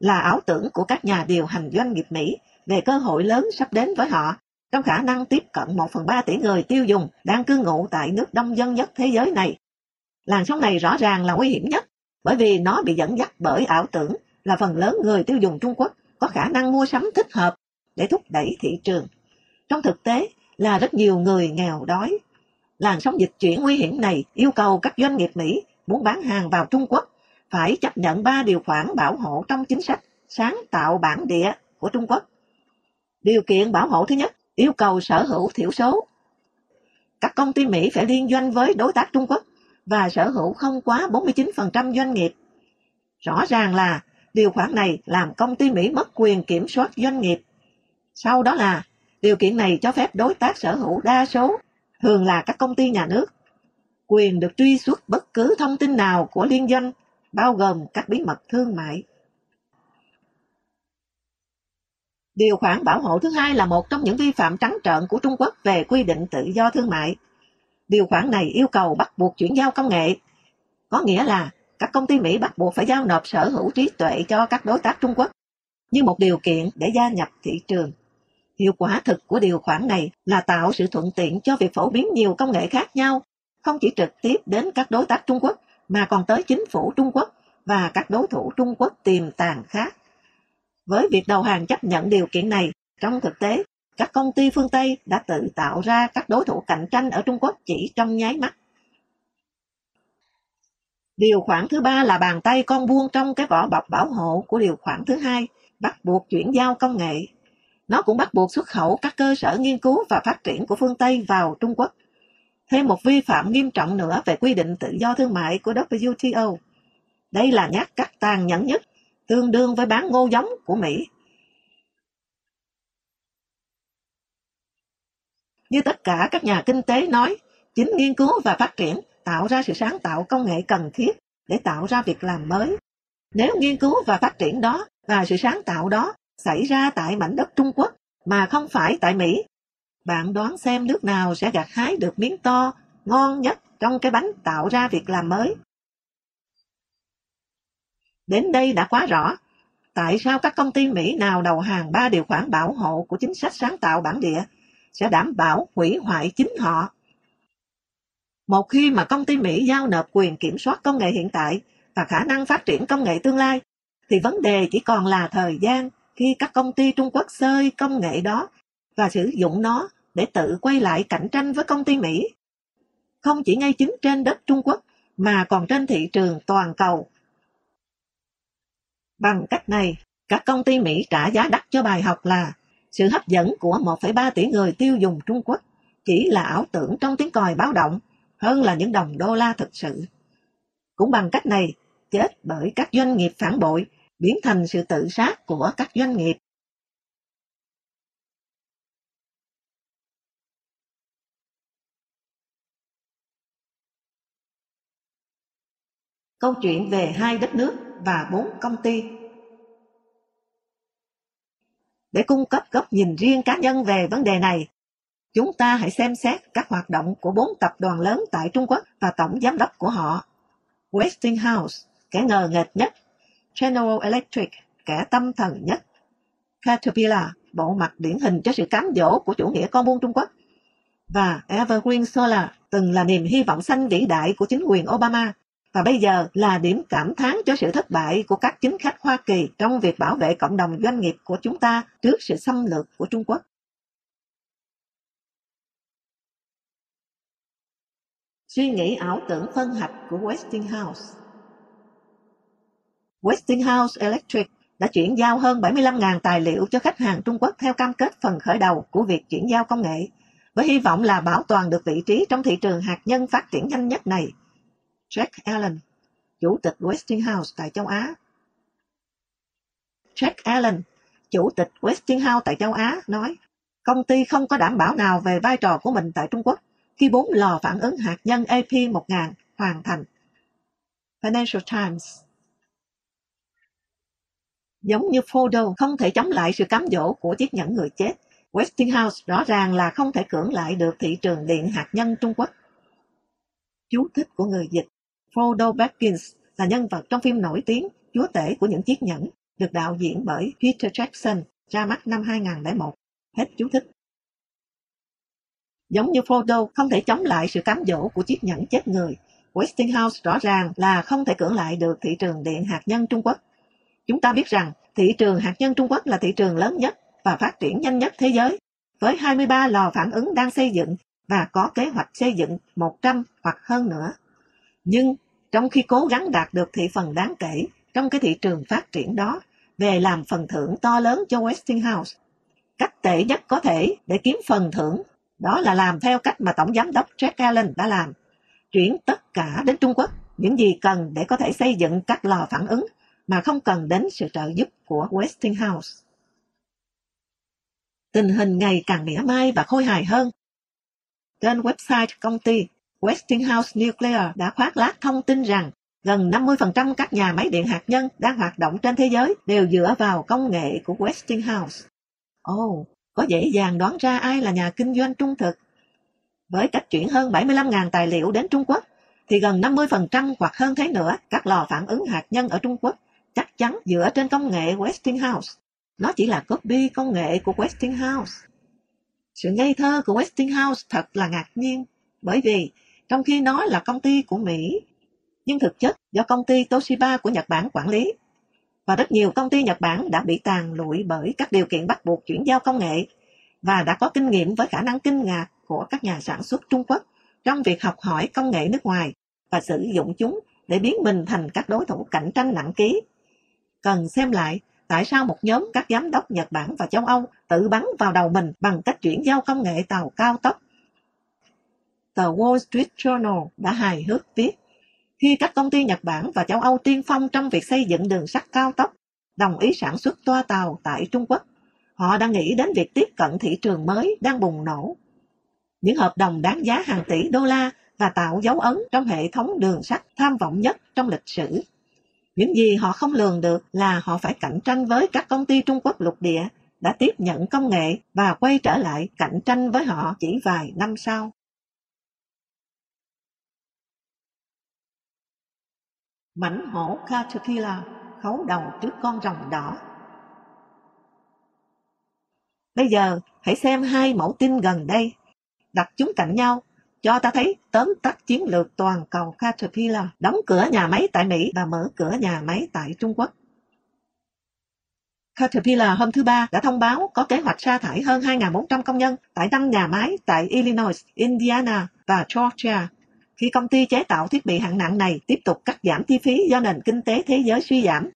Speaker 1: là ảo tưởng của các nhà điều hành doanh nghiệp Mỹ về cơ hội lớn sắp đến với họ trong khả năng tiếp cận 1 phần 3 tỷ người tiêu dùng đang cư ngụ tại nước đông dân nhất thế giới này. Làn sóng này rõ ràng là nguy hiểm nhất bởi vì nó bị dẫn dắt bởi ảo tưởng là phần lớn người tiêu dùng Trung Quốc có khả năng mua sắm thích hợp để thúc đẩy thị trường. Trong thực tế là rất nhiều người nghèo đói. Làn sóng dịch chuyển nguy hiểm này yêu cầu các doanh nghiệp Mỹ muốn bán hàng vào Trung Quốc phải chấp nhận ba điều khoản bảo hộ trong chính sách sáng tạo bản địa của Trung Quốc. Điều kiện bảo hộ thứ nhất, yêu cầu sở hữu thiểu số. Các công ty Mỹ phải liên doanh với đối tác Trung Quốc và sở hữu không quá 49% doanh nghiệp. Rõ ràng là điều khoản này làm công ty Mỹ mất quyền kiểm soát doanh nghiệp. Sau đó là điều kiện này cho phép đối tác sở hữu đa số, thường là các công ty nhà nước, quyền được truy xuất bất cứ thông tin nào của liên doanh, bao gồm các bí mật thương mại. Điều khoản bảo hộ thứ hai là một trong những vi phạm trắng trợn của Trung Quốc về quy định tự do thương mại. Điều khoản này yêu cầu bắt buộc chuyển giao công nghệ, có nghĩa là các công ty Mỹ bắt buộc phải giao nộp sở hữu trí tuệ cho các đối tác Trung Quốc như một điều kiện để gia nhập thị trường. Hiệu quả thực của điều khoản này là tạo sự thuận tiện cho việc phổ biến nhiều công nghệ khác nhau, không chỉ trực tiếp đến các đối tác Trung Quốc mà còn tới chính phủ Trung Quốc và các đối thủ Trung Quốc tiềm tàng khác. Với việc đầu hàng chấp nhận điều kiện này, trong thực tế, các công ty phương Tây đã tự tạo ra các đối thủ cạnh tranh ở Trung Quốc chỉ trong nháy mắt. Điều khoản thứ ba là bàn tay con buông trong cái vỏ bọc bảo hộ của điều khoản thứ hai, bắt buộc chuyển giao công nghệ. Nó cũng bắt buộc xuất khẩu các cơ sở nghiên cứu và phát triển của phương Tây vào Trung Quốc. Thêm một vi phạm nghiêm trọng nữa về quy định tự do thương mại của WTO. Đây là nhát cắt tàn nhẫn nhất, tương đương với bán ngô giống của Mỹ. Như tất cả các nhà kinh tế nói, chính nghiên cứu và phát triển tạo ra sự sáng tạo công nghệ cần thiết để tạo ra việc làm mới. Nếu nghiên cứu và phát triển đó và sự sáng tạo đó xảy ra tại mảnh đất Trung Quốc mà không phải tại Mỹ, bạn đoán xem nước nào sẽ gặt hái được miếng to, ngon nhất trong cái bánh tạo ra việc làm mới. Đến đây đã quá rõ, tại sao các công ty Mỹ nào đầu hàng ba điều khoản bảo hộ của chính sách sáng tạo bản địa sẽ đảm bảo hủy hoại chính họ một khi mà công ty Mỹ giao nộp quyền kiểm soát công nghệ hiện tại và khả năng phát triển công nghệ tương lai, thì vấn đề chỉ còn là thời gian khi các công ty Trung Quốc sơi công nghệ đó và sử dụng nó để tự quay lại cạnh tranh với công ty Mỹ. Không chỉ ngay chính trên đất Trung Quốc mà còn trên thị trường toàn cầu. Bằng cách này, các công ty Mỹ trả giá đắt cho bài học là sự hấp dẫn của 1,3 tỷ người tiêu dùng Trung Quốc chỉ là ảo tưởng trong tiếng còi báo động hơn là những đồng đô la thực sự. Cũng bằng cách này, chết bởi các doanh nghiệp phản bội biến thành sự tự sát của các doanh nghiệp. Câu chuyện về hai đất nước và bốn công ty Để cung cấp góc nhìn riêng cá nhân về vấn đề này, Chúng ta hãy xem xét các hoạt động của bốn tập đoàn lớn tại Trung Quốc và tổng giám đốc của họ. Westinghouse, kẻ ngờ nghệch nhất. General Electric, kẻ tâm thần nhất. Caterpillar, bộ mặt điển hình cho sự cám dỗ của chủ nghĩa con buôn Trung Quốc. Và Evergreen Solar, từng là niềm hy vọng xanh vĩ đại của chính quyền Obama, và bây giờ là điểm cảm thán cho sự thất bại của các chính khách Hoa Kỳ trong việc bảo vệ cộng đồng doanh nghiệp của chúng ta trước sự xâm lược của Trung Quốc. Suy nghĩ ảo tưởng phân hạch của Westinghouse Westinghouse Electric đã chuyển giao hơn 75.000 tài liệu cho khách hàng Trung Quốc theo cam kết phần khởi đầu của việc chuyển giao công nghệ, với hy vọng là bảo toàn được vị trí trong thị trường hạt nhân phát triển nhanh nhất này. Jack Allen, chủ tịch Westinghouse tại châu Á. Jack Allen, chủ tịch Westinghouse tại châu Á, nói, công ty không có đảm bảo nào về vai trò của mình tại Trung Quốc khi bốn lò phản ứng hạt nhân AP-1000 hoàn thành. Financial Times Giống như Ford không thể chống lại sự cám dỗ của chiếc nhẫn người chết, Westinghouse rõ ràng là không thể cưỡng lại được thị trường điện hạt nhân Trung Quốc. Chú thích của người dịch Frodo Baggins là nhân vật trong phim nổi tiếng Chúa tể của những chiếc nhẫn, được đạo diễn bởi Peter Jackson, ra mắt năm 2001. Hết chú thích. Giống như Frodo không thể chống lại sự cám dỗ của chiếc nhẫn chết người, Westinghouse rõ ràng là không thể cưỡng lại được thị trường điện hạt nhân Trung Quốc. Chúng ta biết rằng thị trường hạt nhân Trung Quốc là thị trường lớn nhất và phát triển nhanh nhất thế giới, với 23 lò phản ứng đang xây dựng và có kế hoạch xây dựng 100 hoặc hơn nữa. Nhưng trong khi cố gắng đạt được thị phần đáng kể trong cái thị trường phát triển đó về làm phần thưởng to lớn cho Westinghouse. Cách tệ nhất có thể để kiếm phần thưởng đó là làm theo cách mà Tổng Giám đốc Jack Allen đã làm. Chuyển tất cả đến Trung Quốc, những gì cần để có thể xây dựng các lò phản ứng mà không cần đến sự trợ giúp của Westinghouse. Tình hình ngày càng mỉa mai và khôi hài hơn. Trên website công ty, Westinghouse Nuclear đã khoác lác thông tin rằng gần 50% các nhà máy điện hạt nhân đang hoạt động trên thế giới đều dựa vào công nghệ của Westinghouse. Ồ, oh, có dễ dàng đoán ra ai là nhà kinh doanh trung thực. Với cách chuyển hơn 75.000 tài liệu đến Trung Quốc, thì gần 50% hoặc hơn thế nữa các lò phản ứng hạt nhân ở Trung Quốc chắc chắn dựa trên công nghệ Westinghouse. Nó chỉ là copy công nghệ của Westinghouse. Sự ngây thơ của Westinghouse thật là ngạc nhiên, bởi vì trong khi nó là công ty của Mỹ, nhưng thực chất do công ty Toshiba của Nhật Bản quản lý. Và rất nhiều công ty Nhật Bản đã bị tàn lụi bởi các điều kiện bắt buộc chuyển giao công nghệ và đã có kinh nghiệm với khả năng kinh ngạc của các nhà sản xuất Trung Quốc trong việc học hỏi công nghệ nước ngoài và sử dụng chúng để biến mình thành các đối thủ cạnh tranh nặng ký. Cần xem lại tại sao một nhóm các giám đốc Nhật Bản và châu Âu tự bắn vào đầu mình bằng cách chuyển giao công nghệ tàu cao tốc. Tờ Wall Street Journal đã hài hước viết, khi các công ty Nhật Bản và châu Âu tiên phong trong việc xây dựng đường sắt cao tốc, đồng ý sản xuất toa tàu tại Trung Quốc, họ đang nghĩ đến việc tiếp cận thị trường mới đang bùng nổ. Những hợp đồng đáng giá hàng tỷ đô la và tạo dấu ấn trong hệ thống đường sắt tham vọng nhất trong lịch sử. Những gì họ không lường được là họ phải cạnh tranh với các công ty Trung Quốc lục địa đã tiếp nhận công nghệ và quay trở lại cạnh tranh với họ chỉ vài năm sau. Mảnh hổ Caterpillar khấu đầu trước con rồng đỏ. Bây giờ, hãy xem hai mẫu tin gần đây. Đặt chúng cạnh nhau cho ta thấy tóm tắt chiến lược toàn cầu Caterpillar đóng cửa nhà máy tại Mỹ và mở cửa nhà máy tại Trung Quốc. Caterpillar hôm thứ Ba đã thông báo có kế hoạch sa thải hơn 2.400 công nhân tại năm nhà máy tại Illinois, Indiana và Georgia khi công ty chế tạo thiết bị hạng nặng này tiếp tục cắt giảm chi phí do nền kinh tế thế giới suy giảm.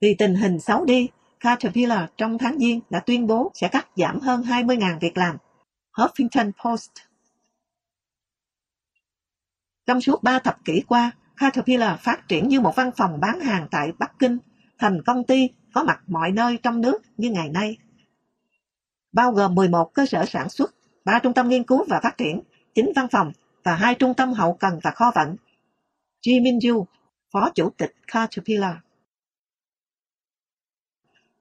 Speaker 1: Vì tình hình xấu đi, Caterpillar trong tháng Giêng đã tuyên bố sẽ cắt giảm hơn 20.000 việc làm. Huffington Post trong suốt ba thập kỷ qua, Caterpillar phát triển như một văn phòng bán hàng tại Bắc Kinh, thành công ty có mặt mọi nơi trong nước như ngày nay. Bao gồm 11 cơ sở sản xuất, 3 trung tâm nghiên cứu và phát triển, 9 văn phòng và hai trung tâm hậu cần và kho vận. Ji Min-ju, Phó Chủ tịch Caterpillar.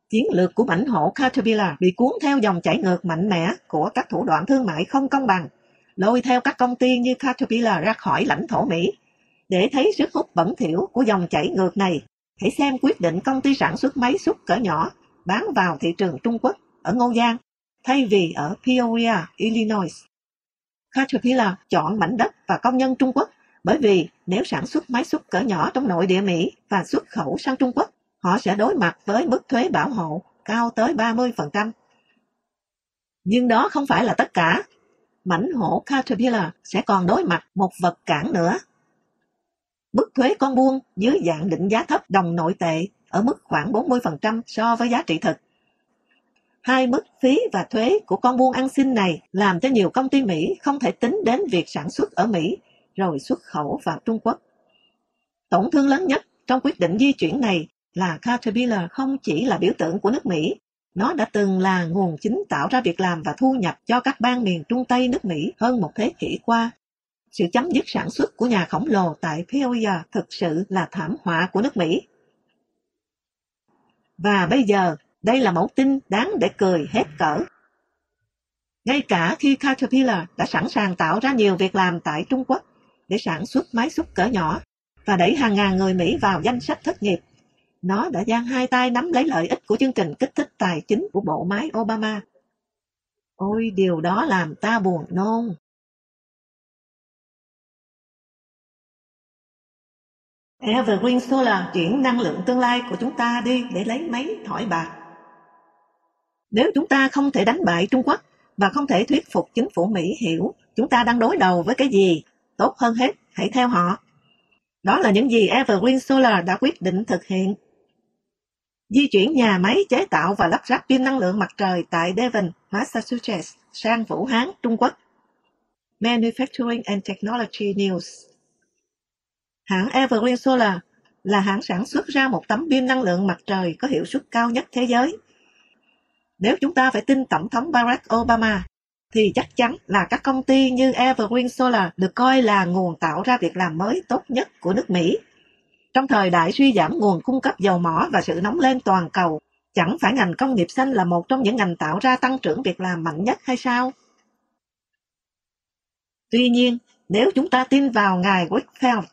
Speaker 1: Chiến lược của mảnh hổ Caterpillar bị cuốn theo dòng chảy ngược mạnh mẽ của các thủ đoạn thương mại không công bằng lôi theo các công ty như Caterpillar ra khỏi lãnh thổ Mỹ. Để thấy sức hút bẩn thỉu của dòng chảy ngược này, hãy xem quyết định công ty sản xuất máy xúc cỡ nhỏ bán vào thị trường Trung Quốc ở Ngô Giang thay vì ở Peoria, Illinois. Caterpillar chọn mảnh đất và công nhân Trung Quốc bởi vì nếu sản xuất máy xúc cỡ nhỏ trong nội địa Mỹ và xuất khẩu sang Trung Quốc, họ sẽ đối mặt với mức thuế bảo hộ cao tới 30%. Nhưng đó không phải là tất cả mảnh hổ Caterpillar sẽ còn đối mặt một vật cản nữa. Mức thuế con buôn dưới dạng định giá thấp đồng nội tệ ở mức khoảng 40% so với giá trị thực. Hai mức phí và thuế của con buôn ăn xin này làm cho nhiều công ty Mỹ không thể tính đến việc sản xuất ở Mỹ rồi xuất khẩu vào Trung Quốc. Tổn thương lớn nhất trong quyết định di chuyển này là Caterpillar không chỉ là biểu tượng của nước Mỹ nó đã từng là nguồn chính tạo ra việc làm và thu nhập cho các bang miền Trung Tây nước Mỹ hơn một thế kỷ qua. Sự chấm dứt sản xuất của nhà khổng lồ tại Peoria thực sự là thảm họa của nước Mỹ. Và bây giờ, đây là mẫu tin đáng để cười hết cỡ. Ngay cả khi Caterpillar đã sẵn sàng tạo ra nhiều việc làm tại Trung Quốc để sản xuất máy xúc cỡ nhỏ và đẩy hàng ngàn người Mỹ vào danh sách thất nghiệp nó đã giang hai tay nắm lấy lợi ích của chương trình kích thích tài chính của bộ máy Obama. Ôi, điều đó làm ta buồn nôn. Evergreen Solar chuyển năng lượng tương lai của chúng ta đi để lấy máy thỏi bạc. Nếu chúng ta không thể đánh bại Trung Quốc và không thể thuyết phục chính phủ Mỹ hiểu chúng ta đang đối đầu với cái gì, tốt hơn hết, hãy theo họ. Đó là những gì Evergreen Solar đã quyết định thực hiện. Di chuyển nhà máy chế tạo và lắp ráp pin năng lượng mặt trời tại Devon, Massachusetts sang Vũ Hán, Trung Quốc. Manufacturing and Technology News Hãng Evergreen Solar là hãng sản xuất ra một tấm pin năng lượng mặt trời có hiệu suất cao nhất thế giới. Nếu chúng ta phải tin Tổng thống Barack Obama, thì chắc chắn là các công ty như Evergreen Solar được coi là nguồn tạo ra việc làm mới tốt nhất của nước Mỹ. Trong thời đại suy giảm nguồn cung cấp dầu mỏ và sự nóng lên toàn cầu, chẳng phải ngành công nghiệp xanh là một trong những ngành tạo ra tăng trưởng việc làm mạnh nhất hay sao? Tuy nhiên, nếu chúng ta tin vào ngài Wickfeld,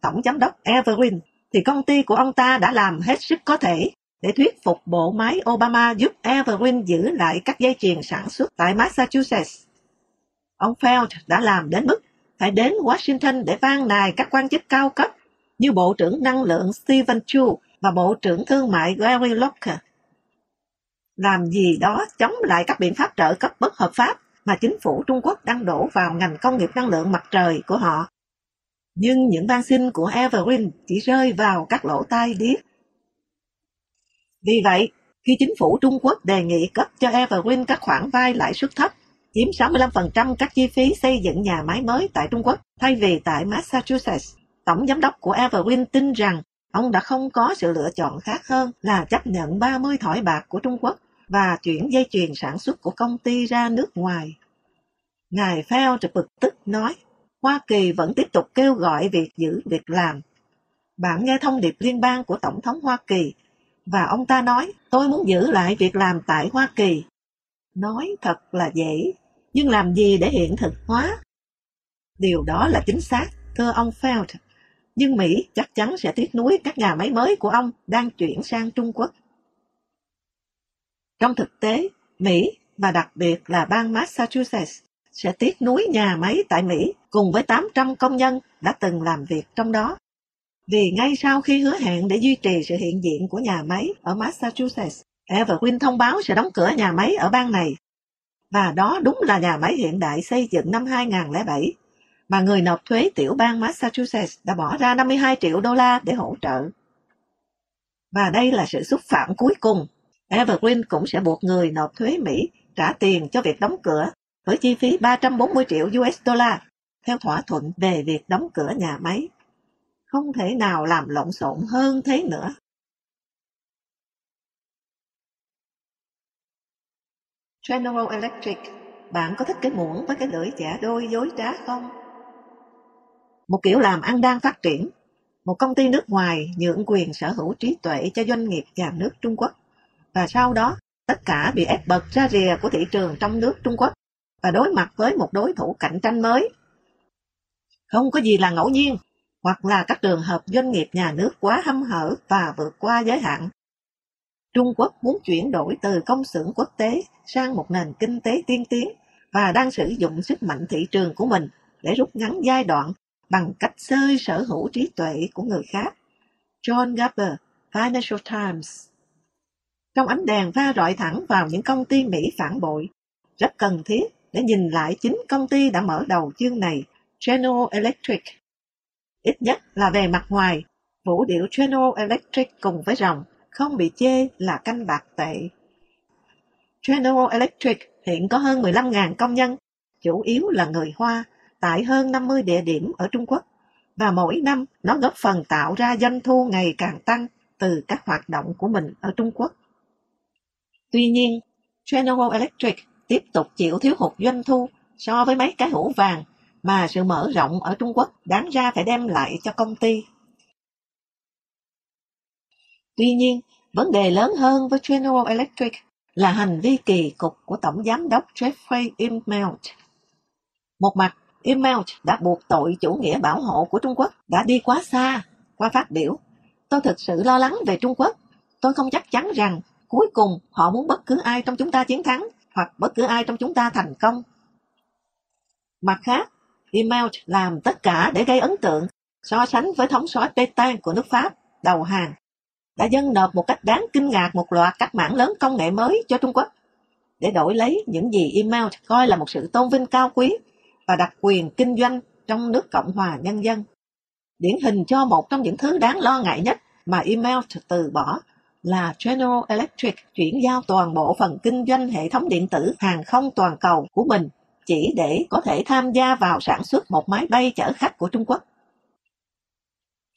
Speaker 1: tổng giám đốc Evergreen, thì công ty của ông ta đã làm hết sức có thể để thuyết phục bộ máy Obama giúp Evergreen giữ lại các dây chuyền sản xuất tại Massachusetts. Ông Feld đã làm đến mức phải đến Washington để van nài các quan chức cao cấp như Bộ trưởng Năng lượng Stephen Chu và Bộ trưởng Thương mại Gary Locker. Làm gì đó chống lại các biện pháp trợ cấp bất hợp pháp mà chính phủ Trung Quốc đang đổ vào ngành công nghiệp năng lượng mặt trời của họ. Nhưng những van xin của Evergreen chỉ rơi vào các lỗ tai điếc vì vậy, khi chính phủ Trung Quốc đề nghị cấp cho Evergreen các khoản vay lãi suất thấp, chiếm 65% các chi phí xây dựng nhà máy mới tại Trung Quốc thay vì tại Massachusetts, tổng giám đốc của Evergreen tin rằng ông đã không có sự lựa chọn khác hơn là chấp nhận 30 thỏi bạc của Trung Quốc và chuyển dây chuyền sản xuất của công ty ra nước ngoài. Ngài Feld bực tức nói, Hoa Kỳ vẫn tiếp tục kêu gọi việc giữ việc làm. Bạn nghe thông điệp liên bang của Tổng thống Hoa Kỳ và ông ta nói, tôi muốn giữ lại việc làm tại Hoa Kỳ. Nói thật là dễ, nhưng làm gì để hiện thực hóa? Điều đó là chính xác, thưa ông Feld. Nhưng Mỹ chắc chắn sẽ tiếc nuối các nhà máy mới của ông đang chuyển sang Trung Quốc. Trong thực tế, Mỹ và đặc biệt là bang Massachusetts sẽ tiếc nuối nhà máy tại Mỹ cùng với 800 công nhân đã từng làm việc trong đó. Vì ngay sau khi hứa hẹn để duy trì sự hiện diện của nhà máy ở Massachusetts, Evergreen thông báo sẽ đóng cửa nhà máy ở bang này. Và đó đúng là nhà máy hiện đại xây dựng năm 2007, mà người nộp thuế tiểu bang Massachusetts đã bỏ ra 52 triệu đô la để hỗ trợ. Và đây là sự xúc phạm cuối cùng. Evergreen cũng sẽ buộc người nộp thuế Mỹ trả tiền cho việc đóng cửa với chi phí 340 triệu US đô la, theo thỏa thuận về việc đóng cửa nhà máy không thể nào làm lộn xộn hơn thế nữa. General Electric, bạn có thích cái muỗng với cái lưỡi chả đôi dối trá không? Một kiểu làm ăn đang phát triển. Một công ty nước ngoài nhượng quyền sở hữu trí tuệ cho doanh nghiệp nhà nước Trung Quốc. Và sau đó, tất cả bị ép bật ra rìa của thị trường trong nước Trung Quốc và đối mặt với một đối thủ cạnh tranh mới. Không có gì là ngẫu nhiên, hoặc là các trường hợp doanh nghiệp nhà nước quá hâm hở và vượt qua giới hạn. Trung Quốc muốn chuyển đổi từ công xưởng quốc tế sang một nền kinh tế tiên tiến và đang sử dụng sức mạnh thị trường của mình để rút ngắn giai đoạn bằng cách xơi sở hữu trí tuệ của người khác. John Gabber, Financial Times Trong ánh đèn pha rọi thẳng vào những công ty Mỹ phản bội, rất cần thiết để nhìn lại chính công ty đã mở đầu chương này, General Electric Ít nhất là về mặt ngoài, vũ điệu General Electric cùng với rồng không bị chê là canh bạc tệ. General Electric hiện có hơn 15.000 công nhân, chủ yếu là người Hoa, tại hơn 50 địa điểm ở Trung Quốc, và mỗi năm nó góp phần tạo ra doanh thu ngày càng tăng từ các hoạt động của mình ở Trung Quốc. Tuy nhiên, General Electric tiếp tục chịu thiếu hụt doanh thu so với mấy cái hũ vàng mà sự mở rộng ở Trung Quốc đáng ra phải đem lại cho công ty. Tuy nhiên, vấn đề lớn hơn với General Electric là hành vi kỳ cục của Tổng Giám đốc Jeffrey Immelt. Một mặt, Immelt đã buộc tội chủ nghĩa bảo hộ của Trung Quốc đã đi quá xa qua phát biểu. Tôi thực sự lo lắng về Trung Quốc. Tôi không chắc chắn rằng cuối cùng họ muốn bất cứ ai trong chúng ta chiến thắng hoặc bất cứ ai trong chúng ta thành công. Mặt khác, email làm tất cả để gây ấn tượng, so sánh với thống soái Pétain của nước Pháp, đầu hàng, đã dâng nộp một cách đáng kinh ngạc một loạt các mảng lớn công nghệ mới cho Trung Quốc, để đổi lấy những gì email coi là một sự tôn vinh cao quý và đặc quyền kinh doanh trong nước Cộng hòa Nhân dân. Điển hình cho một trong những thứ đáng lo ngại nhất mà email từ bỏ là General Electric chuyển giao toàn bộ phần kinh doanh hệ thống điện tử hàng không toàn cầu của mình chỉ để có thể tham gia vào sản xuất một máy bay chở khách của Trung Quốc.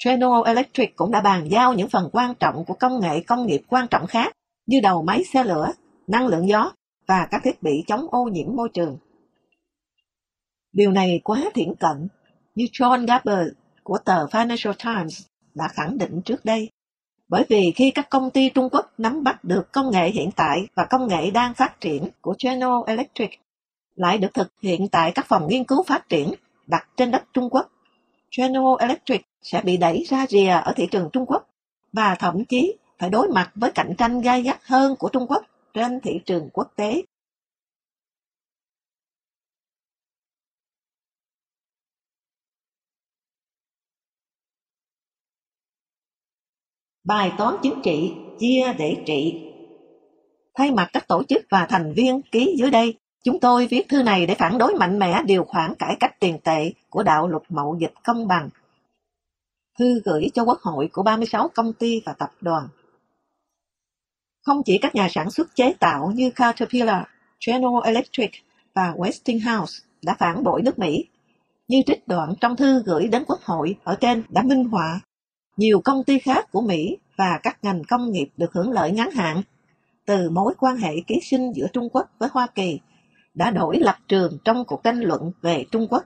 Speaker 1: General Electric cũng đã bàn giao những phần quan trọng của công nghệ công nghiệp quan trọng khác như đầu máy xe lửa, năng lượng gió và các thiết bị chống ô nhiễm môi trường. Điều này quá thiển cận, như John Gaber của tờ Financial Times đã khẳng định trước đây. Bởi vì khi các công ty Trung Quốc nắm bắt được công nghệ hiện tại và công nghệ đang phát triển của General Electric lại được thực hiện tại các phòng nghiên cứu phát triển đặt trên đất Trung Quốc, General Electric sẽ bị đẩy ra rìa ở thị trường Trung Quốc và thậm chí phải đối mặt với cạnh tranh gai gắt hơn của Trung Quốc trên thị trường quốc tế. Bài toán chính trị chia để trị Thay mặt các tổ chức và thành viên ký dưới đây, chúng tôi viết thư này để phản đối mạnh mẽ điều khoản cải cách tiền tệ của đạo luật mậu dịch công bằng. Thư gửi cho Quốc hội của 36 công ty và tập đoàn. Không chỉ các nhà sản xuất chế tạo như Caterpillar, General Electric và Westinghouse đã phản bội nước Mỹ, như trích đoạn trong thư gửi đến Quốc hội ở trên đã minh họa nhiều công ty khác của Mỹ và các ngành công nghiệp được hưởng lợi ngắn hạn từ mối quan hệ ký sinh giữa Trung Quốc với Hoa Kỳ đã đổi lập trường trong cuộc tranh luận về Trung Quốc.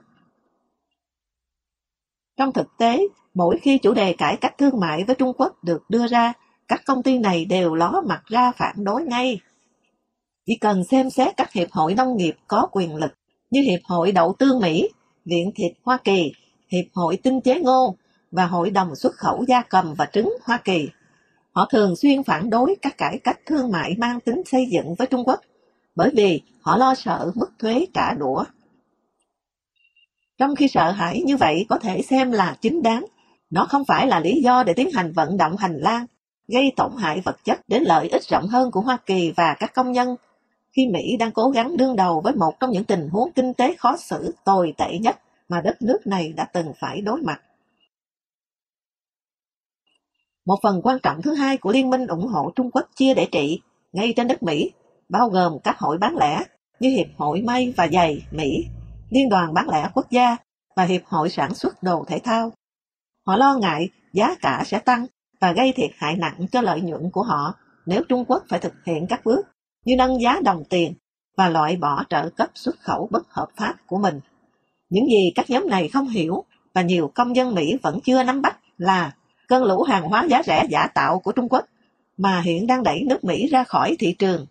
Speaker 1: Trong thực tế, mỗi khi chủ đề cải cách thương mại với Trung Quốc được đưa ra, các công ty này đều ló mặt ra phản đối ngay. Chỉ cần xem xét các hiệp hội nông nghiệp có quyền lực như Hiệp hội Đậu Tương Mỹ, Viện Thịt Hoa Kỳ, Hiệp hội Tinh chế Ngô và Hội đồng xuất khẩu gia cầm và trứng Hoa Kỳ. Họ thường xuyên phản đối các cải cách thương mại mang tính xây dựng với Trung Quốc, bởi vì họ lo sợ mức thuế trả đũa. Trong khi sợ hãi như vậy có thể xem là chính đáng, nó không phải là lý do để tiến hành vận động hành lang, gây tổn hại vật chất đến lợi ích rộng hơn của Hoa Kỳ và các công nhân, khi Mỹ đang cố gắng đương đầu với một trong những tình huống kinh tế khó xử tồi tệ nhất mà đất nước này đã từng phải đối mặt. Một phần quan trọng thứ hai của Liên minh ủng hộ Trung Quốc chia để trị ngay trên đất Mỹ, bao gồm các hội bán lẻ như Hiệp hội May và Giày Mỹ, Liên đoàn bán lẻ quốc gia và Hiệp hội sản xuất đồ thể thao. Họ lo ngại giá cả sẽ tăng và gây thiệt hại nặng cho lợi nhuận của họ nếu Trung Quốc phải thực hiện các bước như nâng giá đồng tiền và loại bỏ trợ cấp xuất khẩu bất hợp pháp của mình. Những gì các nhóm này không hiểu và nhiều công dân Mỹ vẫn chưa nắm bắt là cơn lũ hàng hóa giá rẻ giả tạo của Trung Quốc mà hiện đang đẩy nước Mỹ ra khỏi thị trường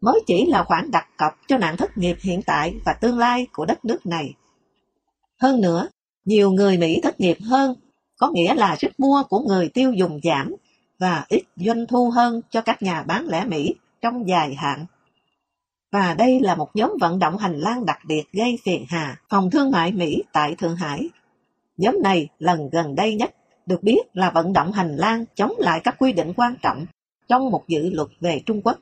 Speaker 1: mới chỉ là khoản đặt cọc cho nạn thất nghiệp hiện tại và tương lai của đất nước này. Hơn nữa, nhiều người Mỹ thất nghiệp hơn có nghĩa là sức mua của người tiêu dùng giảm và ít doanh thu hơn cho các nhà bán lẻ Mỹ trong dài hạn. Và đây là một nhóm vận động hành lang đặc biệt gây phiền hà phòng thương mại Mỹ tại Thượng Hải. Nhóm này lần gần đây nhất được biết là vận động hành lang chống lại các quy định quan trọng trong một dự luật về Trung Quốc.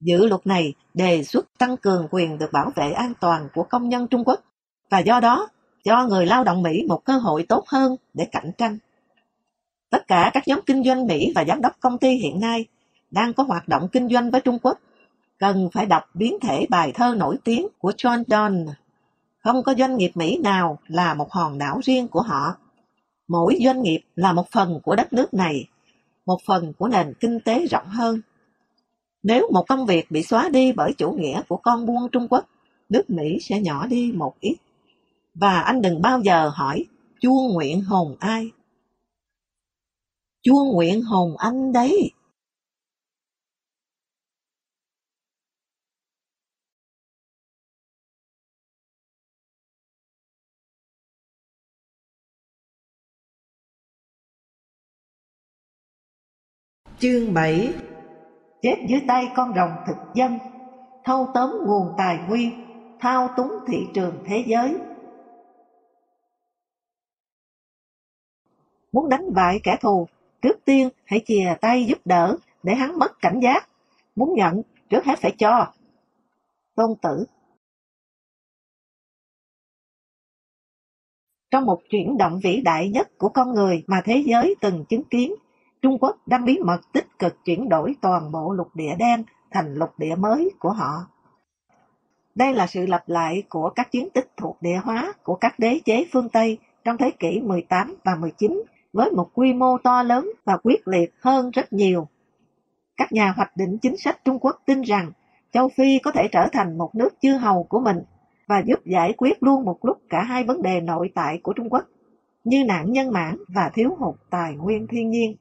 Speaker 1: Dự luật này đề xuất tăng cường quyền được bảo vệ an toàn của công nhân Trung Quốc và do đó cho người lao động Mỹ một cơ hội tốt hơn để cạnh tranh. Tất cả các nhóm kinh doanh Mỹ và giám đốc công ty hiện nay đang có hoạt động kinh doanh với Trung Quốc cần phải đọc biến thể bài thơ nổi tiếng của John Donne. Không có doanh nghiệp Mỹ nào là một hòn đảo riêng của họ. Mỗi doanh nghiệp là một phần của đất nước này, một phần của nền kinh tế rộng hơn. Nếu một công việc bị xóa đi bởi chủ nghĩa của con buôn Trung Quốc, nước Mỹ sẽ nhỏ đi một ít. Và anh đừng bao giờ hỏi chuông nguyện hồn ai. Chuông nguyện hồn anh đấy. Chương 7 Chết dưới tay con rồng thực dân Thâu tóm nguồn tài nguyên Thao túng thị trường thế giới. Muốn đánh bại kẻ thù Trước tiên hãy chìa tay giúp đỡ Để hắn mất cảnh giác. Muốn nhận trước hết phải cho. Tôn tử. Trong một chuyển động vĩ đại nhất của con người mà thế giới từng chứng kiến, Trung Quốc đang bí mật tích cực chuyển đổi toàn bộ lục địa đen thành lục địa mới của họ. Đây là sự lặp lại của các chiến tích thuộc địa hóa của các đế chế phương Tây trong thế kỷ 18 và 19 với một quy mô to lớn và quyết liệt hơn rất nhiều. Các nhà hoạch định chính sách Trung Quốc tin rằng châu Phi có thể trở thành một nước chư hầu của mình và giúp giải quyết luôn một lúc cả hai vấn đề nội tại của Trung Quốc, như nạn nhân mãn và thiếu hụt tài nguyên thiên nhiên.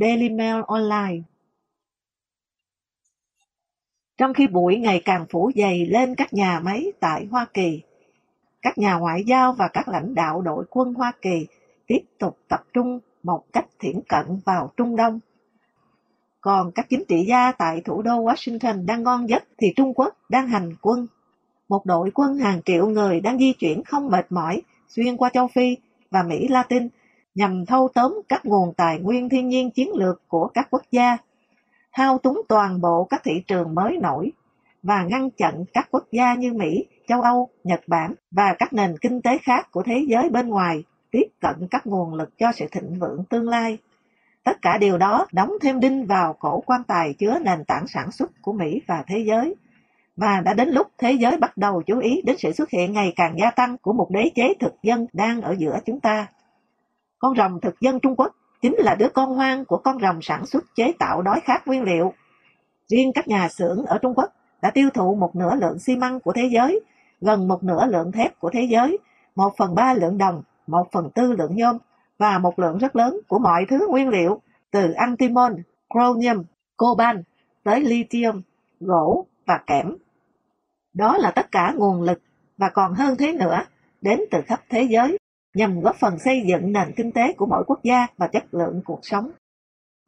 Speaker 1: Daily Mail Online Trong khi bụi ngày càng phủ dày lên các nhà máy tại Hoa Kỳ, các nhà ngoại giao và các lãnh đạo đội quân Hoa Kỳ tiếp tục tập trung một cách thiển cận vào Trung Đông. Còn các chính trị gia tại thủ đô Washington đang ngon giấc thì Trung Quốc đang hành quân. Một đội quân hàng triệu người đang di chuyển không mệt mỏi xuyên qua châu Phi và Mỹ Latin nhằm thâu tóm các nguồn tài nguyên thiên nhiên chiến lược của các quốc gia, thao túng toàn bộ các thị trường mới nổi và ngăn chặn các quốc gia như Mỹ, châu Âu, Nhật Bản và các nền kinh tế khác của thế giới bên ngoài tiếp cận các nguồn lực cho sự thịnh vượng tương lai. Tất cả điều đó đóng thêm đinh vào cổ quan tài chứa nền tảng sản xuất của Mỹ và thế giới. Và đã đến lúc thế giới bắt đầu chú ý đến sự xuất hiện ngày càng gia tăng của một đế chế thực dân đang ở giữa chúng ta. Con rồng thực dân Trung Quốc chính là đứa con hoang của con rồng sản xuất chế tạo đói khát nguyên liệu. Riêng các nhà xưởng ở Trung Quốc đã tiêu thụ một nửa lượng xi măng của thế giới, gần một nửa lượng thép của thế giới, một phần ba lượng đồng, một phần tư lượng nhôm và một lượng rất lớn của mọi thứ nguyên liệu từ antimon, chromium, coban tới lithium, gỗ và kẽm. Đó là tất cả nguồn lực và còn hơn thế nữa đến từ khắp thế giới nhằm góp phần xây dựng nền kinh tế của mỗi quốc gia và chất lượng cuộc sống.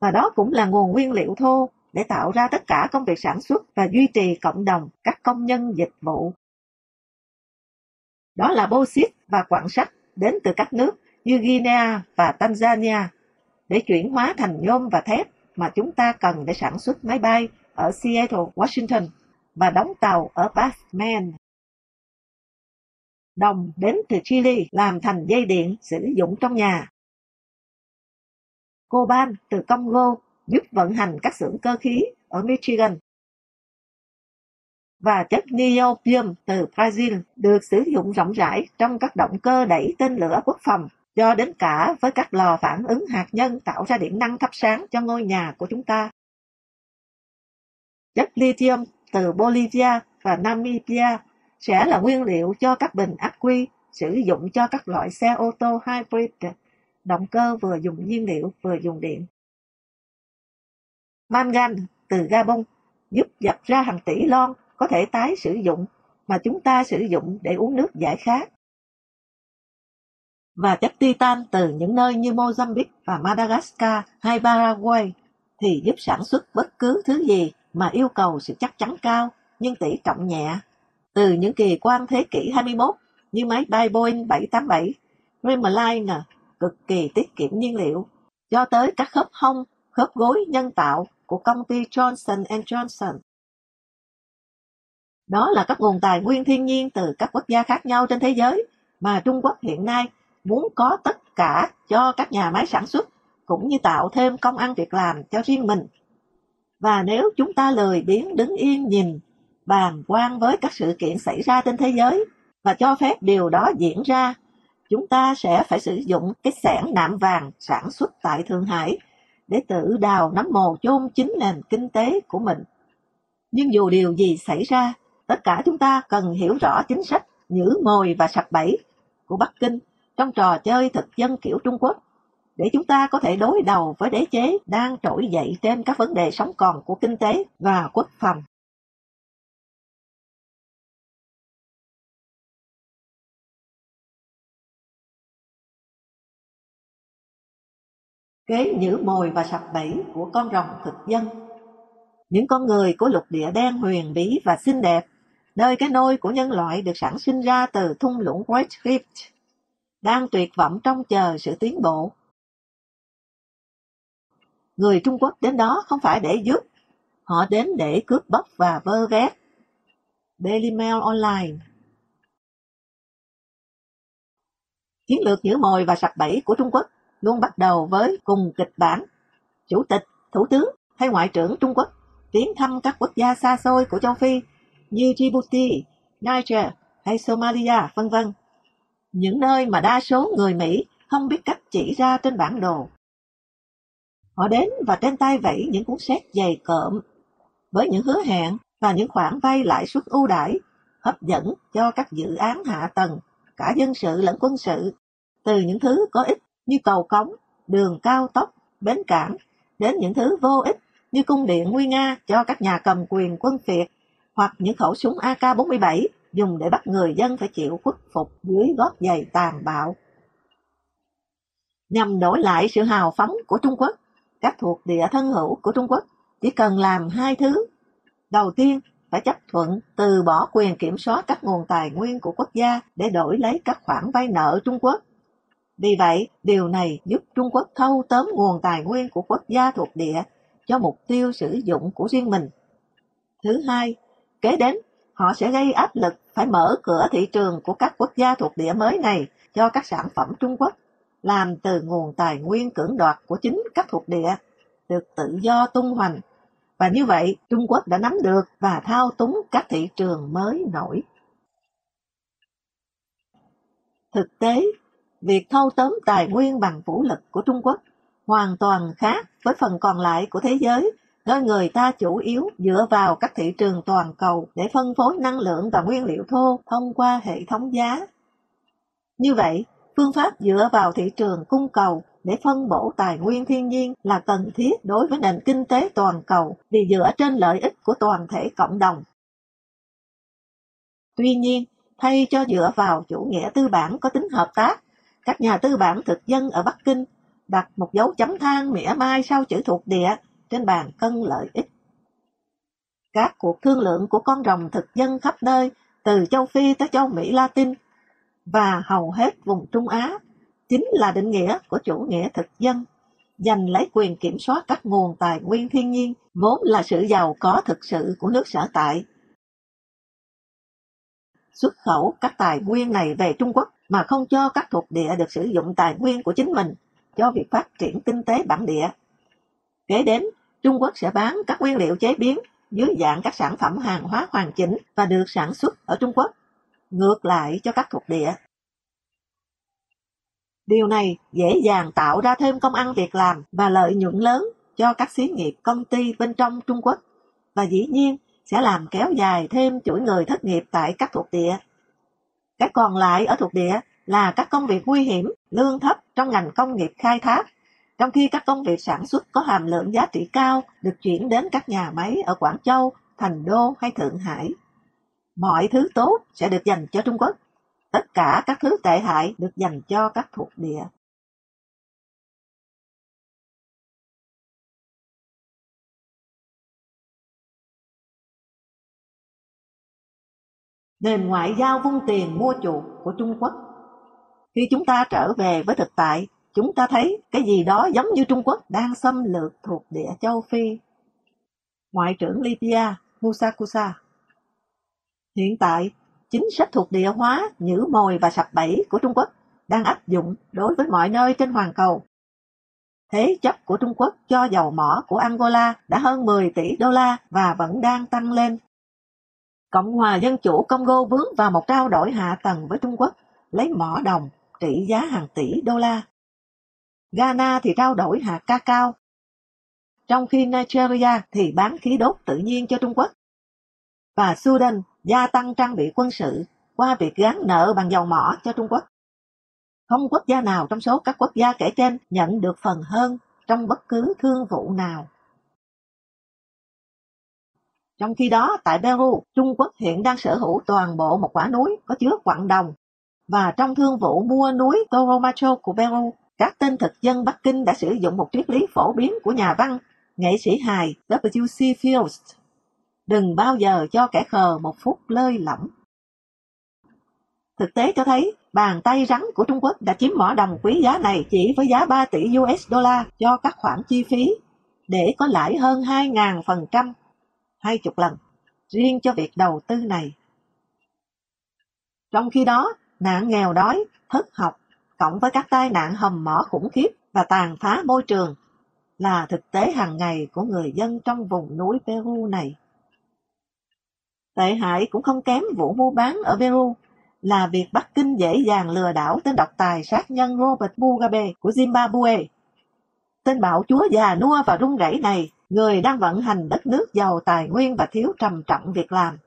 Speaker 1: Và đó cũng là nguồn nguyên liệu thô để tạo ra tất cả công việc sản xuất và duy trì cộng đồng các công nhân dịch vụ. Đó là bô xít và quặng sắt đến từ các nước như Guinea và Tanzania để chuyển hóa thành nhôm và thép mà chúng ta cần để sản xuất máy bay ở Seattle, Washington và đóng tàu ở Bath, Đồng đến từ Chile làm thành dây điện sử dụng trong nhà. Coban từ Congo giúp vận hành các xưởng cơ khí ở Michigan. Và chất niobium từ Brazil được sử dụng rộng rãi trong các động cơ đẩy tên lửa quốc phòng, cho đến cả với các lò phản ứng hạt nhân tạo ra điện năng thắp sáng cho ngôi nhà của chúng ta. Chất lithium từ Bolivia và Namibia sẽ là nguyên liệu cho các bình ắc quy sử dụng cho các loại xe ô tô hybrid, động cơ vừa dùng nhiên liệu vừa dùng điện. Mangan từ Gabon giúp dập ra hàng tỷ lon có thể tái sử dụng mà chúng ta sử dụng để uống nước giải khát. Và chất titan từ những nơi như Mozambique và Madagascar hay Paraguay thì giúp sản xuất bất cứ thứ gì mà yêu cầu sự chắc chắn cao nhưng tỷ trọng nhẹ. Từ những kỳ quan thế kỷ 21 như máy bay Boeing 787, Dreamliner cực kỳ tiết kiệm nhiên liệu, cho tới các khớp hông, khớp gối nhân tạo của công ty Johnson Johnson. Đó là các nguồn tài nguyên thiên nhiên từ các quốc gia khác nhau trên thế giới mà Trung Quốc hiện nay muốn có tất cả cho các nhà máy sản xuất cũng như tạo thêm công ăn việc làm cho riêng mình. Và nếu chúng ta lười biếng đứng yên nhìn, bàn quan với các sự kiện xảy ra trên thế giới và cho phép điều đó diễn ra, chúng ta sẽ phải sử dụng cái xẻng nạm vàng sản xuất tại Thượng Hải để tự đào nắm mồ chôn chính nền kinh tế của mình. Nhưng dù điều gì xảy ra, tất cả chúng ta cần hiểu rõ chính sách nhử mồi và sập bẫy của Bắc Kinh trong trò chơi thực dân kiểu Trung Quốc để chúng ta có thể đối đầu với đế chế đang trỗi dậy trên các vấn đề sống còn của kinh tế và quốc phòng. Kế nhử mồi và sập bẫy của con rồng thực dân. Những con người của lục địa đen huyền bí và xinh đẹp, nơi cái nôi của nhân loại được sản sinh ra từ thung lũng White Rift, đang tuyệt vọng trong chờ sự tiến bộ. Người Trung Quốc đến đó không phải để giúp, họ đến để cướp bóc và vơ vét. Daily Mail Online. Chiến lược giữ mồi và sập bẫy của Trung Quốc luôn bắt đầu với cùng kịch bản. Chủ tịch, thủ tướng hay ngoại trưởng Trung Quốc tiến thăm các quốc gia xa xôi của châu Phi như Djibouti, Niger hay Somalia, vân vân. Những nơi mà đa số người Mỹ không biết cách chỉ ra trên bản đồ. Họ đến và trên tay vẫy những cuốn sách dày cộm với những hứa hẹn và những khoản vay lãi suất ưu đãi hấp dẫn cho các dự án hạ tầng, cả dân sự lẫn quân sự, từ những thứ có ích như cầu cống, đường cao tốc, bến cảng, đến những thứ vô ích như cung điện nguy nga cho các nhà cầm quyền quân phiệt hoặc những khẩu súng AK-47 dùng để bắt người dân phải chịu khuất phục dưới gót giày tàn bạo. Nhằm đổi lại sự hào phóng của Trung Quốc, các thuộc địa thân hữu của Trung Quốc chỉ cần làm hai thứ. Đầu tiên, phải chấp thuận từ bỏ quyền kiểm soát các nguồn tài nguyên của quốc gia để đổi lấy các khoản vay nợ Trung Quốc. Vì vậy, điều này giúp Trung Quốc thâu tóm nguồn tài nguyên của quốc gia thuộc địa cho mục tiêu sử dụng của riêng mình. Thứ hai, kế đến, họ sẽ gây áp lực phải mở cửa thị trường của các quốc gia thuộc địa mới này cho các sản phẩm Trung Quốc, làm từ nguồn tài nguyên cưỡng đoạt của chính các thuộc địa, được tự do tung hoành. Và như vậy, Trung Quốc đã nắm được và thao túng các thị trường mới nổi. Thực tế, việc thâu tóm tài nguyên bằng vũ lực của Trung Quốc hoàn toàn khác với phần còn lại của thế giới, nơi người ta chủ yếu dựa vào các thị trường toàn cầu để phân phối năng lượng và nguyên liệu thô thông qua hệ thống giá. Như vậy, phương pháp dựa vào thị trường cung cầu để phân bổ tài nguyên thiên nhiên là cần thiết đối với nền kinh tế toàn cầu vì dựa trên lợi ích của toàn thể cộng đồng. Tuy nhiên, thay cho dựa vào chủ nghĩa tư bản có tính hợp tác, các nhà tư bản thực dân ở Bắc Kinh đặt một dấu chấm than mỉa mai sau chữ thuộc địa trên bàn cân lợi ích. Các cuộc thương lượng của con rồng thực dân khắp nơi, từ châu Phi tới châu Mỹ Latin và hầu hết vùng Trung Á, chính là định nghĩa của chủ nghĩa thực dân, giành lấy quyền kiểm soát các nguồn tài nguyên thiên nhiên, vốn là sự giàu có thực sự của nước sở tại. Xuất khẩu các tài nguyên này về Trung Quốc mà không cho các thuộc địa được sử dụng tài nguyên của chính mình cho việc phát triển kinh tế bản địa. Kế đến, Trung Quốc sẽ bán các nguyên liệu chế biến dưới dạng các sản phẩm hàng hóa hoàn chỉnh và được sản xuất ở Trung Quốc, ngược lại cho các thuộc địa. Điều này dễ dàng tạo ra thêm công ăn việc làm và lợi nhuận lớn cho các xí nghiệp công ty bên trong Trung Quốc và dĩ nhiên sẽ làm kéo dài thêm chuỗi người thất nghiệp tại các thuộc địa. Cái còn lại ở thuộc địa là các công việc nguy hiểm, lương thấp trong ngành công nghiệp khai thác, trong khi các công việc sản xuất có hàm lượng giá trị cao được chuyển đến các nhà máy ở Quảng Châu, Thành Đô hay Thượng Hải. Mọi thứ tốt sẽ được dành cho Trung Quốc, tất cả các thứ tệ hại được dành cho các thuộc địa. Nền ngoại giao vung tiền mua chuộc của Trung Quốc khi chúng ta trở về với thực tại, chúng ta thấy cái gì đó giống như Trung Quốc đang xâm lược thuộc địa châu Phi. Ngoại trưởng Libya Musakusa Hiện tại, chính sách thuộc địa hóa, nhử mồi và sập bẫy của Trung Quốc đang áp dụng đối với mọi nơi trên hoàn cầu. Thế chấp của Trung Quốc cho dầu mỏ của Angola đã hơn 10 tỷ đô la và vẫn đang tăng lên. Cộng hòa Dân chủ Congo vướng vào một trao đổi hạ tầng với Trung Quốc, lấy mỏ đồng trị giá hàng tỷ đô la. Ghana thì trao đổi hạt cacao, trong khi Nigeria thì bán khí đốt tự nhiên cho Trung Quốc. Và Sudan gia tăng trang bị quân sự qua việc gán nợ bằng dầu mỏ cho Trung Quốc. Không quốc gia nào trong số các quốc gia kể trên nhận được phần hơn trong bất cứ thương vụ nào. Trong khi đó, tại Peru, Trung Quốc hiện đang sở hữu toàn bộ một quả núi có chứa quặng đồng và trong thương vụ mua núi Toromacho của Peru, các tên thực dân Bắc Kinh đã sử dụng một triết lý phổ biến của nhà văn, nghệ sĩ hài W.C. Fields. Đừng bao giờ cho kẻ khờ một phút lơi lỏng. Thực tế cho thấy, bàn tay rắn của Trung Quốc đã chiếm mỏ đồng quý giá này chỉ với giá 3 tỷ usd cho các khoản chi phí, để có lãi hơn 2.000%, hai chục lần, riêng cho việc đầu tư này. Trong khi đó, nạn nghèo đói, thất học, cộng với các tai nạn hầm mỏ khủng khiếp và tàn phá môi trường là thực tế hàng ngày của người dân trong vùng núi Peru này. Tệ hại cũng không kém vụ mua bán ở Peru là việc Bắc Kinh dễ dàng lừa đảo tên độc tài sát nhân Robert Mugabe của Zimbabwe. Tên bạo chúa già nua và rung rẩy này, người đang vận hành đất nước giàu tài nguyên và thiếu trầm trọng việc làm,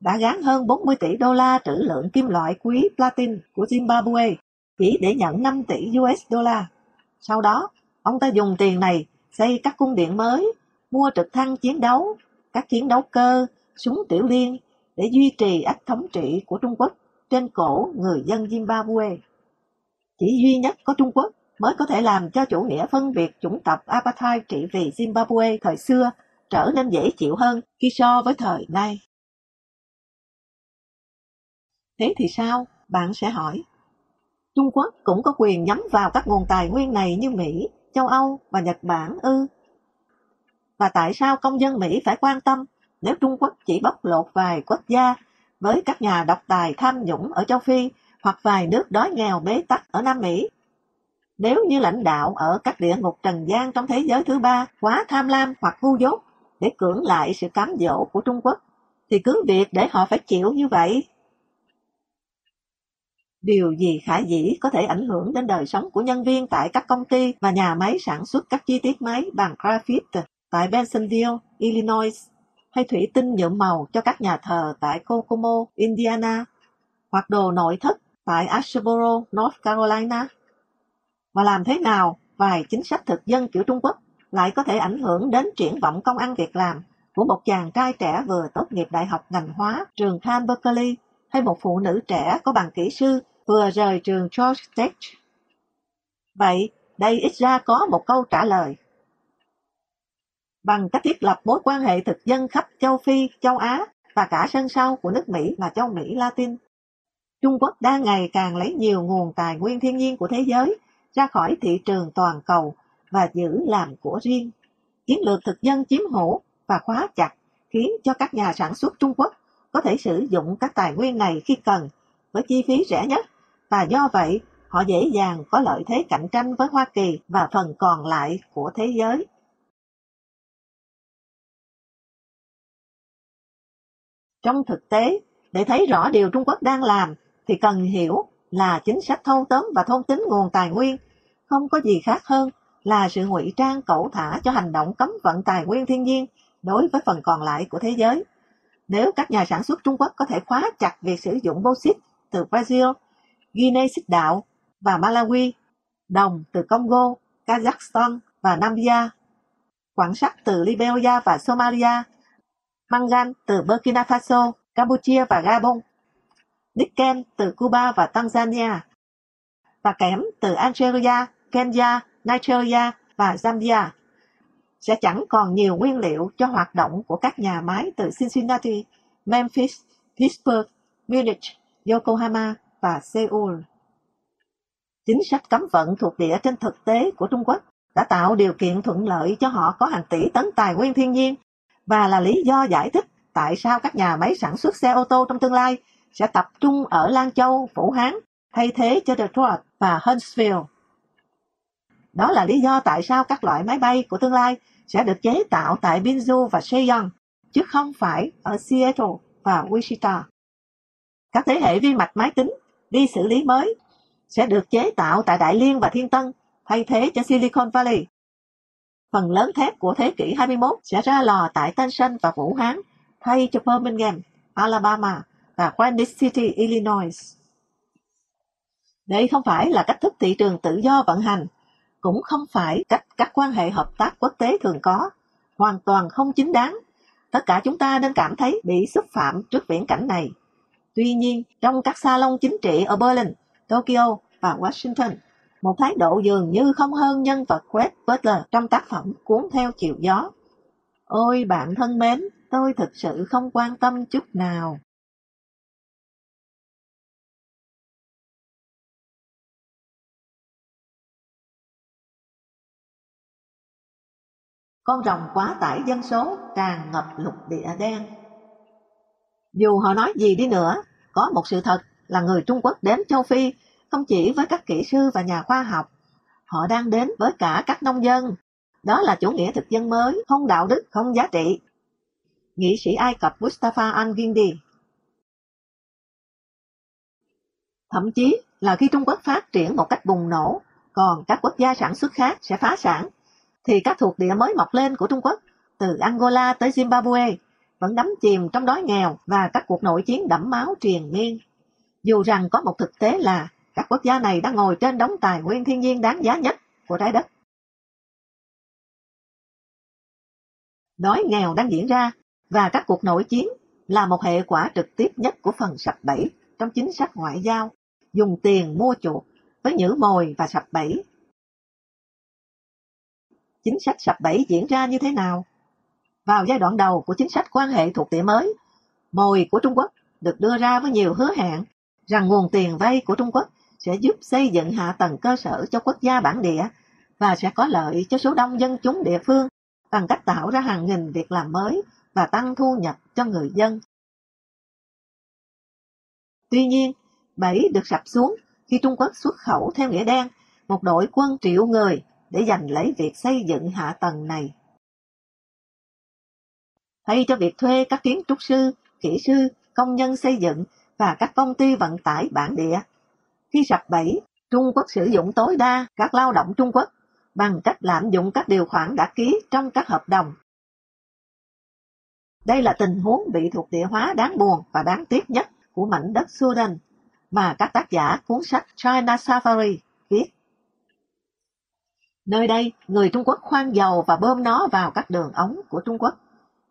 Speaker 1: đã gán hơn 40 tỷ đô la trữ lượng kim loại quý platin của Zimbabwe chỉ để nhận 5 tỷ US đô la. Sau đó, ông ta dùng tiền này xây các cung điện mới, mua trực thăng chiến đấu, các chiến đấu cơ, súng tiểu liên để duy trì ách thống trị của Trung Quốc trên cổ người dân Zimbabwe. Chỉ duy nhất có Trung Quốc mới có thể làm cho chủ nghĩa phân biệt chủng tộc apartheid trị vì Zimbabwe thời xưa trở nên dễ chịu hơn khi so với thời nay. Thế thì sao? Bạn sẽ hỏi. Trung Quốc cũng có quyền nhắm vào các nguồn tài nguyên này như Mỹ, châu Âu và Nhật Bản ư. Và tại sao công dân Mỹ phải quan tâm nếu Trung Quốc chỉ bóc lột vài quốc gia với các nhà độc tài tham nhũng ở châu Phi hoặc vài nước đói nghèo bế tắc ở Nam Mỹ? Nếu như lãnh đạo ở các địa ngục trần gian trong thế giới thứ ba quá tham lam hoặc ngu dốt để cưỡng lại sự cám dỗ của Trung Quốc, thì cứ việc để họ phải chịu như vậy Điều gì khả dĩ có thể ảnh hưởng đến đời sống của nhân viên tại các công ty và nhà máy sản xuất các chi tiết máy bằng graphite tại Bensenville, Illinois, hay thủy tinh nhuộm màu cho các nhà thờ tại Kokomo, Indiana, hoặc đồ nội thất tại Asheboro, North Carolina. Và làm thế nào vài chính sách thực dân kiểu Trung Quốc lại có thể ảnh hưởng đến triển vọng công ăn việc làm của một chàng trai trẻ vừa tốt nghiệp đại học ngành hóa trường Khan Berkeley hay một phụ nữ trẻ có bằng kỹ sư vừa rời trường George Tech. Vậy, đây ít ra có một câu trả lời. Bằng cách thiết lập mối quan hệ thực dân khắp châu Phi, châu Á và cả sân sau của nước Mỹ là châu Mỹ Latin, Trung Quốc đang ngày càng lấy nhiều nguồn tài nguyên thiên nhiên của thế giới ra khỏi thị trường toàn cầu và giữ làm của riêng. Chiến lược thực dân chiếm hữu và khóa chặt khiến cho các nhà sản xuất Trung Quốc có thể sử dụng các tài nguyên này khi cần với chi phí rẻ nhất và do vậy họ dễ dàng có lợi thế cạnh tranh với Hoa Kỳ và phần còn lại của thế giới. Trong thực tế, để thấy rõ điều Trung Quốc đang làm thì cần hiểu là chính sách thâu tóm và thôn tính nguồn tài nguyên không có gì khác hơn là sự ngụy trang cẩu thả cho hành động cấm vận tài nguyên thiên nhiên đối với phần còn lại của thế giới. Nếu các nhà sản xuất Trung Quốc có thể khóa chặt việc sử dụng bauxit từ Brazil Guinea Xích Đạo và Malawi, đồng từ Congo, Kazakhstan và Namibia, quặng sắt từ Liberia và Somalia, mangan từ Burkina Faso, Campuchia và Gabon, nickel từ Cuba và Tanzania, và kẽm từ Algeria, Kenya, Nigeria và Zambia. Sẽ chẳng còn nhiều nguyên liệu cho hoạt động của các nhà máy từ Cincinnati, Memphis, Pittsburgh, Munich, Yokohama và Seoul. Chính sách cấm vận thuộc địa trên thực tế của Trung Quốc đã tạo điều kiện thuận lợi cho họ có hàng tỷ tấn tài nguyên thiên nhiên và là lý do giải thích tại sao các nhà máy sản xuất xe ô tô trong tương lai sẽ tập trung ở Lan Châu, Phủ Hán thay thế cho Detroit và Huntsville. Đó là lý do tại sao các loại máy bay của tương lai sẽ được chế tạo tại Binzu và Sejong, chứ không phải ở Seattle và Wichita. Các thế hệ vi mạch máy tính đi xử lý mới sẽ được chế tạo tại Đại Liên và Thiên Tân thay thế cho Silicon Valley. Phần lớn thép của thế kỷ 21 sẽ ra lò tại Tân Sơn và Vũ Hán thay cho Birmingham, Alabama và Kansas City, Illinois. Đây không phải là cách thức thị trường tự do vận hành, cũng không phải cách các quan hệ hợp tác quốc tế thường có, hoàn toàn không chính đáng. Tất cả chúng ta nên cảm thấy bị xúc phạm trước viễn cảnh này. Tuy nhiên, trong các salon chính trị ở Berlin, Tokyo và Washington, một thái độ dường như không hơn nhân vật Fred Butler trong tác phẩm Cuốn theo chiều gió. Ôi bạn thân mến, tôi thực sự không quan tâm chút nào. Con rồng quá tải dân số tràn ngập lục địa đen dù họ nói gì đi nữa, có một sự thật là người Trung Quốc đến châu Phi không chỉ với các kỹ sư và nhà khoa học, họ đang đến với cả các nông dân. Đó là chủ nghĩa thực dân mới, không đạo đức, không giá trị. Nghị sĩ Ai Cập Mustafa al-Gindi Thậm chí là khi Trung Quốc phát triển một cách bùng nổ, còn các quốc gia sản xuất khác sẽ phá sản, thì các thuộc địa mới mọc lên của Trung Quốc, từ Angola tới Zimbabwe, vẫn đắm chìm trong đói nghèo và các cuộc nội chiến đẫm máu triền miên. Dù rằng có một thực tế là các quốc gia này đang ngồi trên đống tài nguyên thiên nhiên đáng giá nhất của trái đất. Đói nghèo đang diễn ra và các cuộc nội chiến là một hệ quả trực tiếp nhất của phần sập bẫy trong chính sách ngoại giao, dùng tiền mua chuộc với nhử mồi và sập bẫy. Chính sách sập bẫy diễn ra như thế nào? Vào giai đoạn đầu của chính sách quan hệ thuộc địa mới, mồi của Trung Quốc được đưa ra với nhiều hứa hẹn rằng nguồn tiền vay của Trung Quốc sẽ giúp xây dựng hạ tầng cơ sở cho quốc gia bản địa và sẽ có lợi cho số đông dân chúng địa phương bằng cách tạo ra hàng nghìn việc làm mới và tăng thu nhập cho người dân. Tuy nhiên, bẫy được sập xuống khi Trung Quốc xuất khẩu theo nghĩa đen một đội quân triệu người để giành lấy việc xây dựng hạ tầng này. Thay cho việc thuê các kiến trúc sư, kỹ sư, công nhân xây dựng và các công ty vận tải bản địa, khi sập bẫy, Trung Quốc sử dụng tối đa các lao động Trung Quốc bằng cách lạm dụng các điều khoản đã ký trong các hợp đồng. Đây là tình huống bị thuộc địa hóa đáng buồn và đáng tiếc nhất của mảnh đất Sudan mà các tác giả cuốn sách China Safari viết. Nơi đây, người Trung Quốc khoan dầu và bơm nó vào các đường ống của Trung Quốc,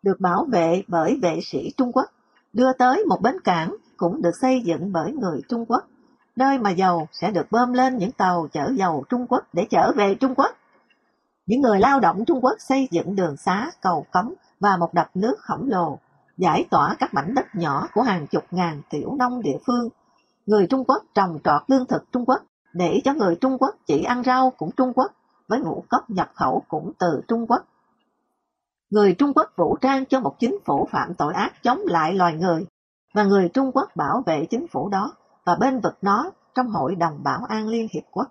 Speaker 1: được bảo vệ bởi vệ sĩ Trung Quốc, đưa tới một bến cảng cũng được xây dựng bởi người Trung Quốc nơi mà dầu sẽ được bơm lên những tàu chở dầu Trung Quốc để trở về Trung Quốc. Những người lao động Trung Quốc xây dựng đường xá, cầu cống và một đập nước khổng lồ, giải tỏa các mảnh đất nhỏ của hàng chục ngàn tiểu nông địa phương. Người Trung Quốc trồng trọt lương thực Trung Quốc để cho người Trung Quốc chỉ ăn rau cũng Trung Quốc, với ngũ cốc nhập khẩu cũng từ Trung Quốc. Người Trung Quốc vũ trang cho một chính phủ phạm tội ác chống lại loài người, và người Trung Quốc bảo vệ chính phủ đó và bên vực nó trong Hội đồng Bảo an Liên Hiệp Quốc.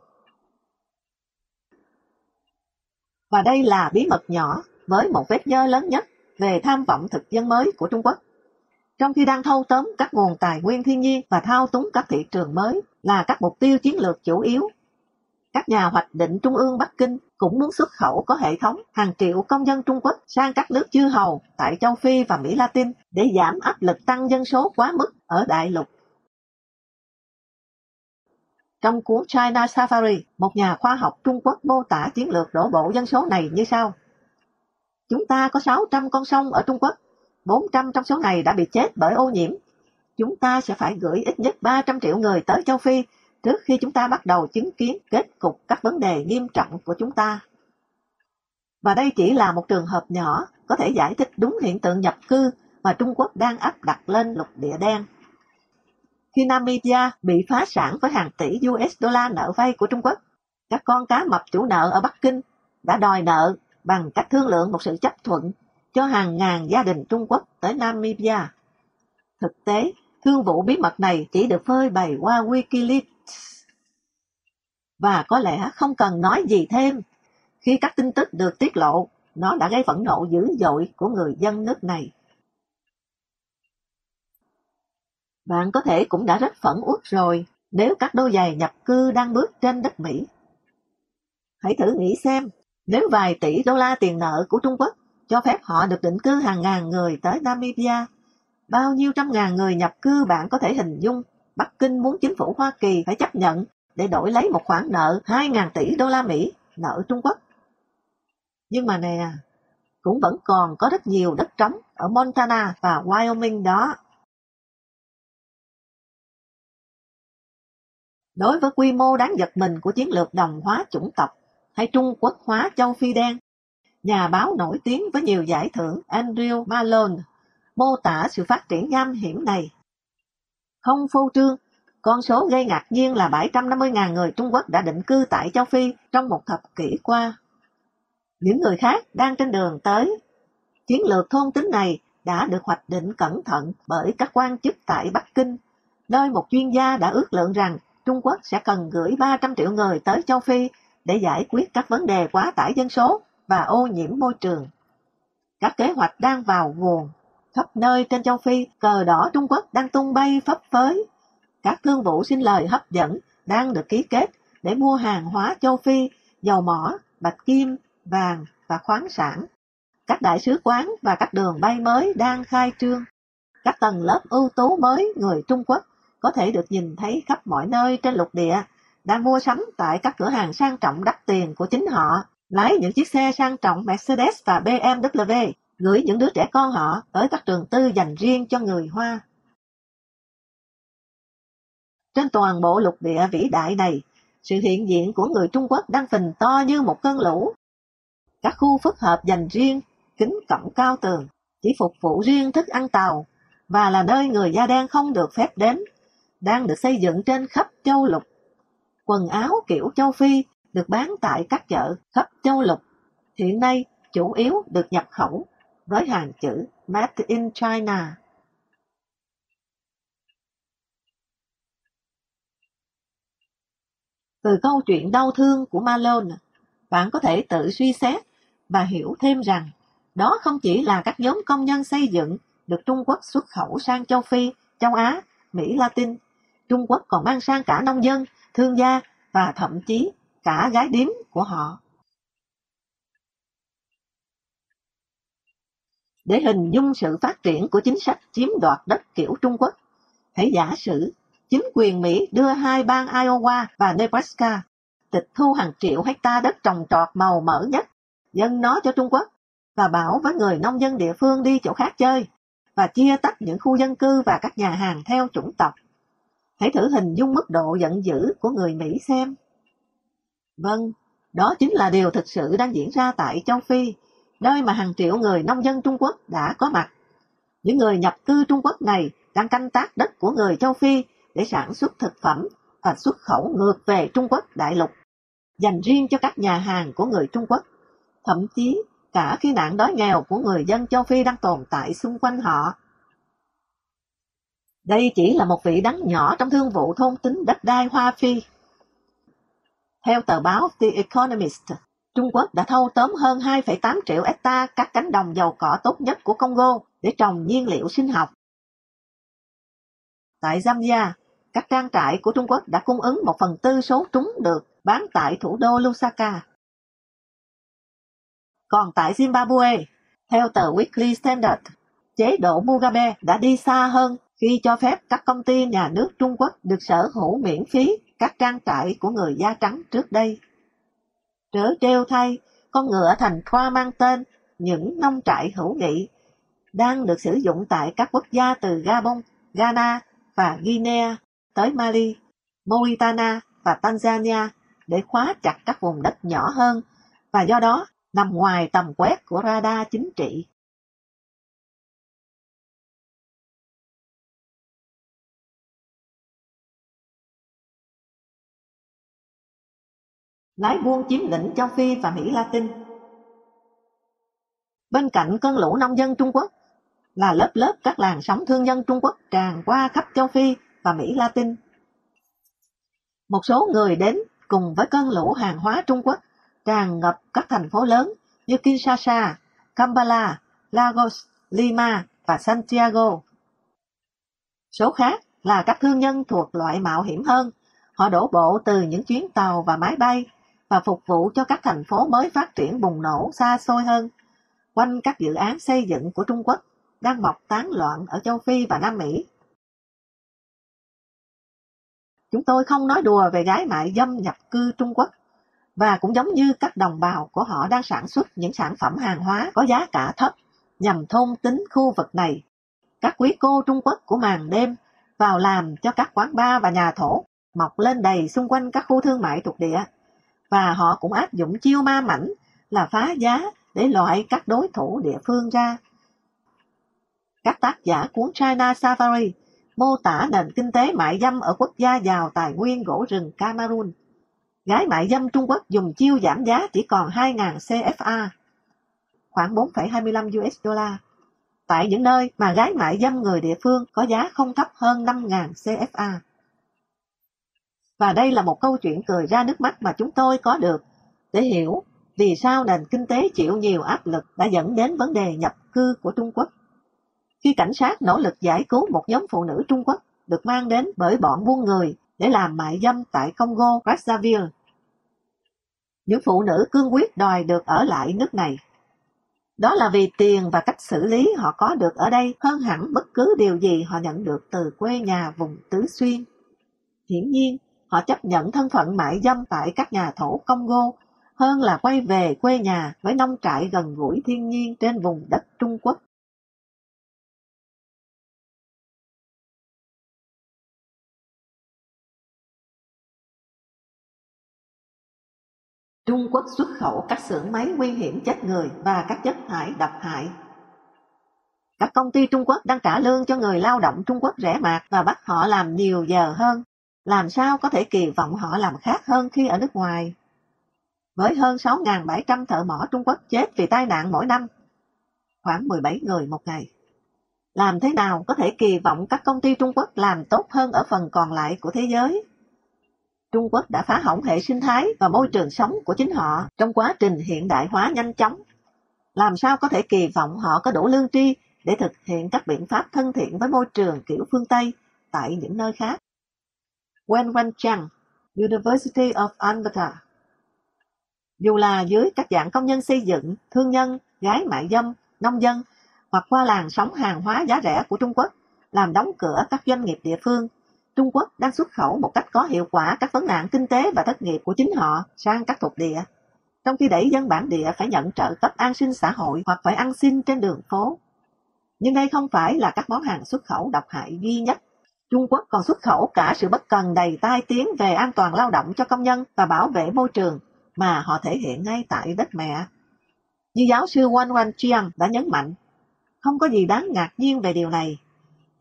Speaker 1: Và đây là bí mật nhỏ với một vết nhơ lớn nhất về tham vọng thực dân mới của Trung Quốc. Trong khi đang thâu tóm các nguồn tài nguyên thiên nhiên và thao túng các thị trường mới là các mục tiêu chiến lược chủ yếu, các nhà hoạch định Trung ương Bắc Kinh cũng muốn xuất khẩu có hệ thống hàng triệu công dân Trung Quốc sang các nước chư hầu tại châu Phi và Mỹ Latin để giảm áp lực tăng dân số quá mức ở đại lục trong cuốn China Safari, một nhà khoa học Trung Quốc mô tả chiến lược đổ bộ dân số này như sau. Chúng ta có 600 con sông ở Trung Quốc, 400 trong số này đã bị chết bởi ô nhiễm. Chúng ta sẽ phải gửi ít nhất 300 triệu người tới châu Phi trước khi chúng ta bắt đầu chứng kiến kết cục các vấn đề nghiêm trọng của chúng ta. Và đây chỉ là một trường hợp nhỏ có thể giải thích đúng hiện tượng nhập cư mà Trung Quốc đang áp đặt lên lục địa đen. Khi Namibia bị phá sản với hàng tỷ US nợ vay của Trung Quốc, các con cá mập chủ nợ ở Bắc Kinh đã đòi nợ bằng cách thương lượng một sự chấp thuận cho hàng ngàn gia đình Trung Quốc tới Namibia. Thực tế, thương vụ bí mật này chỉ được phơi bày qua Wikileaks. Và có lẽ không cần nói gì thêm. Khi các tin tức được tiết lộ, nó đã gây phẫn nộ dữ dội của người dân nước này. Bạn có thể cũng đã rất phẫn uất rồi nếu các đôi giày nhập cư đang bước trên đất Mỹ. Hãy thử nghĩ xem, nếu vài tỷ đô la tiền nợ của Trung Quốc cho phép họ được định cư hàng ngàn người tới Namibia, bao nhiêu trăm ngàn người nhập cư bạn có thể hình dung Bắc Kinh muốn chính phủ Hoa Kỳ phải chấp nhận để đổi lấy một khoản nợ 2.000 tỷ đô la Mỹ nợ Trung Quốc. Nhưng mà nè, cũng vẫn còn có rất nhiều đất trống ở Montana và Wyoming đó. Đối với quy mô đáng giật mình của chiến lược đồng hóa chủng tộc hay Trung Quốc hóa châu Phi đen, nhà báo nổi tiếng với nhiều giải thưởng Andrew Malone mô tả sự phát triển nham hiểm này. Không phô trương, con số gây ngạc nhiên là 750.000 người Trung Quốc đã định cư tại châu Phi trong một thập kỷ qua. Những người khác đang trên đường tới. Chiến lược thôn tính này đã được hoạch định cẩn thận bởi các quan chức tại Bắc Kinh, nơi một chuyên gia đã ước lượng rằng Trung Quốc sẽ cần gửi 300 triệu người tới châu Phi để giải quyết các vấn đề quá tải dân số và ô nhiễm môi trường. Các kế hoạch đang vào nguồn. Khắp nơi trên châu Phi, cờ đỏ Trung Quốc đang tung bay phấp phới. Các thương vụ xin lời hấp dẫn đang được ký kết để mua hàng hóa châu Phi, dầu mỏ, bạch kim, vàng và khoáng sản. Các đại sứ quán và các đường bay mới đang khai trương. Các tầng lớp ưu tú mới người Trung Quốc có thể được nhìn thấy khắp mọi nơi trên lục địa, đang mua sắm tại các cửa hàng sang trọng đắt tiền của chính họ, lái những chiếc xe sang trọng Mercedes và BMW, gửi những đứa trẻ con họ tới các trường tư dành riêng cho người Hoa. Trên toàn bộ lục địa vĩ đại này, sự hiện diện của người Trung Quốc đang phình to như một cơn lũ. Các khu phức hợp dành riêng, kính cổng cao tường, chỉ phục vụ riêng thức ăn tàu, và là nơi người da đen không được phép đến, đang được xây dựng trên khắp châu lục. Quần áo kiểu châu Phi được bán tại các chợ khắp châu lục. Hiện nay, chủ yếu được nhập khẩu với hàng chữ Made in China. Từ câu chuyện đau thương của Malone, bạn có thể tự suy xét và hiểu thêm rằng đó không chỉ là các nhóm công nhân xây dựng được Trung Quốc xuất khẩu sang châu Phi, châu Á, Mỹ Latin. Trung Quốc còn mang sang cả nông dân, thương gia và thậm chí cả gái điếm của họ. Để hình dung sự phát triển của chính sách chiếm đoạt đất kiểu Trung Quốc, hãy giả sử chính quyền Mỹ đưa hai bang Iowa và Nebraska tịch thu hàng triệu hecta đất trồng trọt màu mỡ nhất, dân nó cho Trung Quốc và bảo với người nông dân địa phương đi chỗ khác chơi và chia tách những khu dân cư và các nhà hàng theo chủng tộc. Hãy thử hình dung mức độ giận dữ của người Mỹ xem. Vâng, đó chính là điều thực sự đang diễn ra tại châu Phi, nơi mà hàng triệu người nông dân Trung Quốc đã có mặt. Những người nhập cư Trung Quốc này đang canh tác đất của người châu Phi để sản xuất thực phẩm và xuất khẩu ngược về Trung Quốc đại lục, dành riêng cho các nhà hàng của người Trung Quốc. Thậm chí cả khi nạn đói nghèo của người dân châu Phi đang tồn tại xung quanh họ. Đây chỉ là một vị đắng nhỏ trong thương vụ thôn tính đất đai Hoa Phi. Theo tờ báo The Economist, Trung Quốc đã thâu tóm hơn 2,8 triệu hecta các cánh đồng giàu cỏ tốt nhất của Congo để trồng nhiên liệu sinh học. Tại Zambia, các trang trại của Trung Quốc đã cung ứng một phần tư số trúng được bán tại thủ đô Lusaka. Còn tại Zimbabwe, theo tờ Weekly Standard, chế độ Mugabe đã đi xa hơn khi cho phép các công ty nhà nước Trung Quốc được sở hữu miễn phí các trang trại của người da trắng trước đây. Trớ trêu thay, con ngựa thành khoa mang tên những nông trại hữu nghị đang được sử dụng tại các quốc gia từ Gabon, Ghana và Guinea tới Mali, Mauritania và Tanzania để khóa chặt các vùng đất nhỏ hơn và do đó nằm ngoài tầm quét của radar chính trị. Lái buôn chiếm lĩnh châu Phi và Mỹ Latin Bên cạnh cơn lũ nông dân Trung Quốc là lớp lớp các làn sóng thương nhân Trung Quốc tràn qua khắp châu Phi và Mỹ Latin. Một số người đến cùng với cơn lũ hàng hóa Trung Quốc tràn ngập các thành phố lớn như Kinshasa, Kampala, Lagos, Lima và Santiago. Số khác là các thương nhân thuộc loại mạo hiểm hơn. Họ đổ bộ từ những chuyến tàu và máy bay và phục vụ cho các thành phố mới phát triển bùng nổ xa xôi hơn, quanh các dự án xây dựng của Trung Quốc đang mọc tán loạn ở châu Phi và Nam Mỹ. Chúng tôi không nói đùa về gái mại dâm nhập cư Trung Quốc, và cũng giống như các đồng bào của họ đang sản xuất những sản phẩm hàng hóa có giá cả thấp nhằm thôn tính khu vực này. Các quý cô Trung Quốc của màn đêm vào làm cho các quán bar và nhà thổ mọc lên đầy xung quanh các khu thương mại thuộc địa. Và họ cũng áp dụng chiêu ma mảnh là phá giá để loại các đối thủ địa phương ra. Các tác giả cuốn China Safari mô tả nền kinh tế mại dâm ở quốc gia giàu tài nguyên gỗ rừng Cameroon Gái mại dâm Trung Quốc dùng chiêu giảm giá chỉ còn 2.000 CFA, khoảng 4,25 US dollar, tại những nơi mà gái mại dâm người địa phương có giá không thấp hơn 5.000 CFA. Và đây là một câu chuyện cười ra nước mắt mà chúng tôi có được để hiểu vì sao nền kinh tế chịu nhiều áp lực đã dẫn đến vấn đề nhập cư của Trung Quốc. Khi cảnh sát nỗ lực giải cứu một nhóm phụ nữ Trung Quốc được mang đến bởi bọn buôn người để làm mại dâm tại Congo, Brazzaville, những phụ nữ cương quyết đòi được ở lại nước này. Đó là vì tiền và cách xử lý họ có được ở đây hơn hẳn bất cứ điều gì họ nhận được từ quê nhà vùng Tứ Xuyên. Hiển nhiên, họ chấp nhận thân phận mại dâm tại các nhà thổ Congo hơn là quay về quê nhà với nông trại gần gũi thiên nhiên trên vùng đất Trung Quốc. Trung Quốc xuất khẩu các xưởng máy nguy hiểm chết người và các chất thải độc hại. Các công ty Trung Quốc đang trả lương cho người lao động Trung Quốc rẻ mạt và bắt họ làm nhiều giờ hơn. Làm sao có thể kỳ vọng họ làm khác hơn khi ở nước ngoài? Với hơn 6.700 thợ mỏ Trung Quốc chết vì tai nạn mỗi năm, khoảng 17 người một ngày. Làm thế nào có thể kỳ vọng các công ty Trung Quốc làm tốt hơn ở phần còn lại của thế giới? Trung Quốc đã phá hỏng hệ sinh thái và môi trường sống của chính họ trong quá trình hiện đại hóa nhanh chóng. Làm sao có thể kỳ vọng họ có đủ lương tri để thực hiện các biện pháp thân thiện với môi trường kiểu phương Tây tại những nơi khác? Wen Wenchang, University of Alberta Dù là dưới các dạng công nhân xây dựng, thương nhân, gái mại dâm, nông dân hoặc qua làng sống hàng hóa giá rẻ của Trung Quốc, làm đóng cửa các doanh nghiệp địa phương Trung Quốc đang xuất khẩu một cách có hiệu quả các vấn nạn kinh tế và thất nghiệp của chính họ sang các thuộc địa, trong khi đẩy dân bản địa phải nhận trợ cấp an sinh xã hội hoặc phải ăn xin trên đường phố. Nhưng đây không phải là các món hàng xuất khẩu độc hại duy nhất. Trung Quốc còn xuất khẩu cả sự bất cần đầy tai tiếng về an toàn lao động cho công nhân và bảo vệ môi trường mà họ thể hiện ngay tại đất mẹ. Như giáo sư Wan Wan Chiang đã nhấn mạnh, không có gì đáng ngạc nhiên về điều này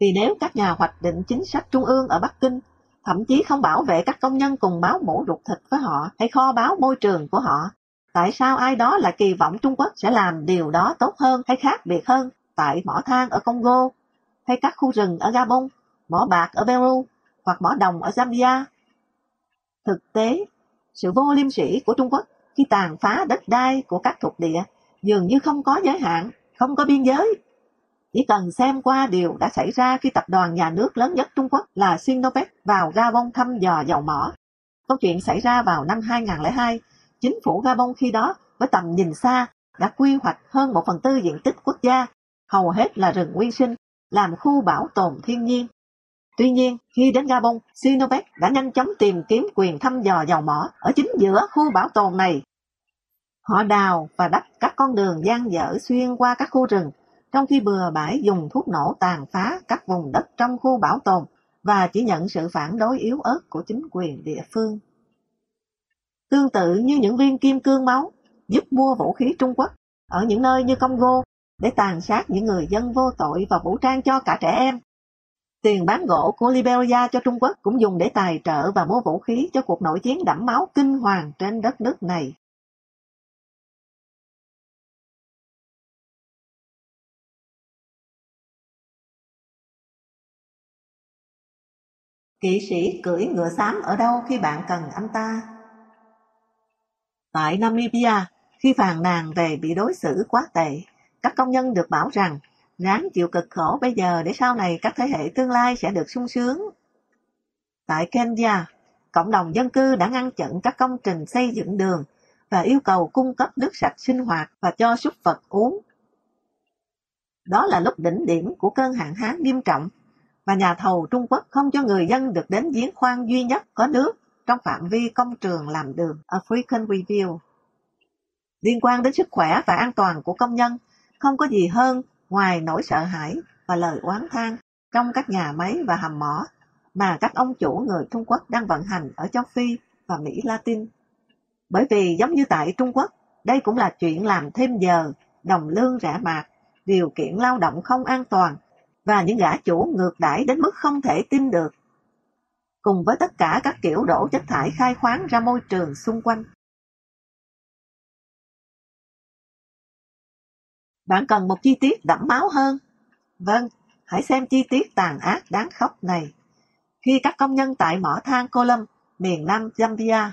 Speaker 1: vì nếu các nhà hoạch định chính sách trung ương ở Bắc Kinh thậm chí không bảo vệ các công nhân cùng máu mủ ruột thịt với họ hay kho báo môi trường của họ, tại sao ai đó lại kỳ vọng Trung Quốc sẽ làm điều đó tốt hơn hay khác biệt hơn tại mỏ than ở Congo, hay các khu rừng ở Gabon, mỏ bạc ở Peru hoặc mỏ đồng ở Zambia? Thực tế, sự vô liêm sỉ của Trung Quốc khi tàn phá đất đai của các thuộc địa dường như không có giới hạn, không có biên giới chỉ cần xem qua điều đã xảy ra khi tập đoàn nhà nước lớn nhất Trung Quốc là Sinopec vào Gabon thăm dò dầu mỏ. Câu chuyện xảy ra vào năm 2002, chính phủ Gabon khi đó với tầm nhìn xa đã quy hoạch hơn một phần tư diện tích quốc gia, hầu hết là rừng nguyên sinh, làm khu bảo tồn thiên nhiên. Tuy nhiên, khi đến Gabon, Sinopec đã nhanh chóng tìm kiếm quyền thăm dò dầu mỏ ở chính giữa khu bảo tồn này. Họ đào và đắp các con đường gian dở xuyên qua các khu rừng trong khi bừa bãi dùng thuốc nổ tàn phá các vùng đất trong khu bảo tồn và chỉ nhận sự phản đối yếu ớt của chính quyền địa phương. Tương tự như những viên kim cương máu giúp mua vũ khí Trung Quốc ở những nơi như Congo để tàn sát những người dân vô tội và vũ trang cho cả trẻ em. Tiền bán gỗ của Liberia cho Trung Quốc cũng dùng để tài trợ và mua vũ khí cho cuộc nội chiến đẫm máu kinh hoàng trên đất nước này. Kỵ sĩ cưỡi ngựa xám ở đâu khi bạn cần anh ta? Tại Namibia, khi phàn nàn về bị đối xử quá tệ, các công nhân được bảo rằng ráng chịu cực khổ bây giờ để sau này các thế hệ tương lai sẽ được sung sướng. Tại Kenya, cộng đồng dân cư đã ngăn chặn các công trình xây dựng đường và yêu cầu cung cấp nước sạch sinh hoạt và cho súc vật uống. Đó là lúc đỉnh điểm của cơn hạn hán nghiêm trọng và nhà thầu Trung Quốc không cho người dân được đến giếng khoan duy nhất có nước trong phạm vi công trường làm đường African Review. Liên quan đến sức khỏe và an toàn của công nhân, không có gì hơn ngoài nỗi sợ hãi và lời oán than trong các nhà máy và hầm mỏ mà các ông chủ người Trung Quốc đang vận hành ở châu Phi và Mỹ Latin. Bởi vì giống như tại Trung Quốc, đây cũng là chuyện làm thêm giờ, đồng lương rẻ mạt, điều kiện lao động không an toàn và những gã chủ ngược đãi đến mức không thể tin được. Cùng với tất cả các kiểu đổ chất thải khai khoáng ra môi trường xung quanh. Bạn cần một chi tiết đẫm máu hơn. Vâng, hãy xem chi tiết tàn ác đáng khóc này. Khi các công nhân tại mỏ than Colum, miền Nam Zambia,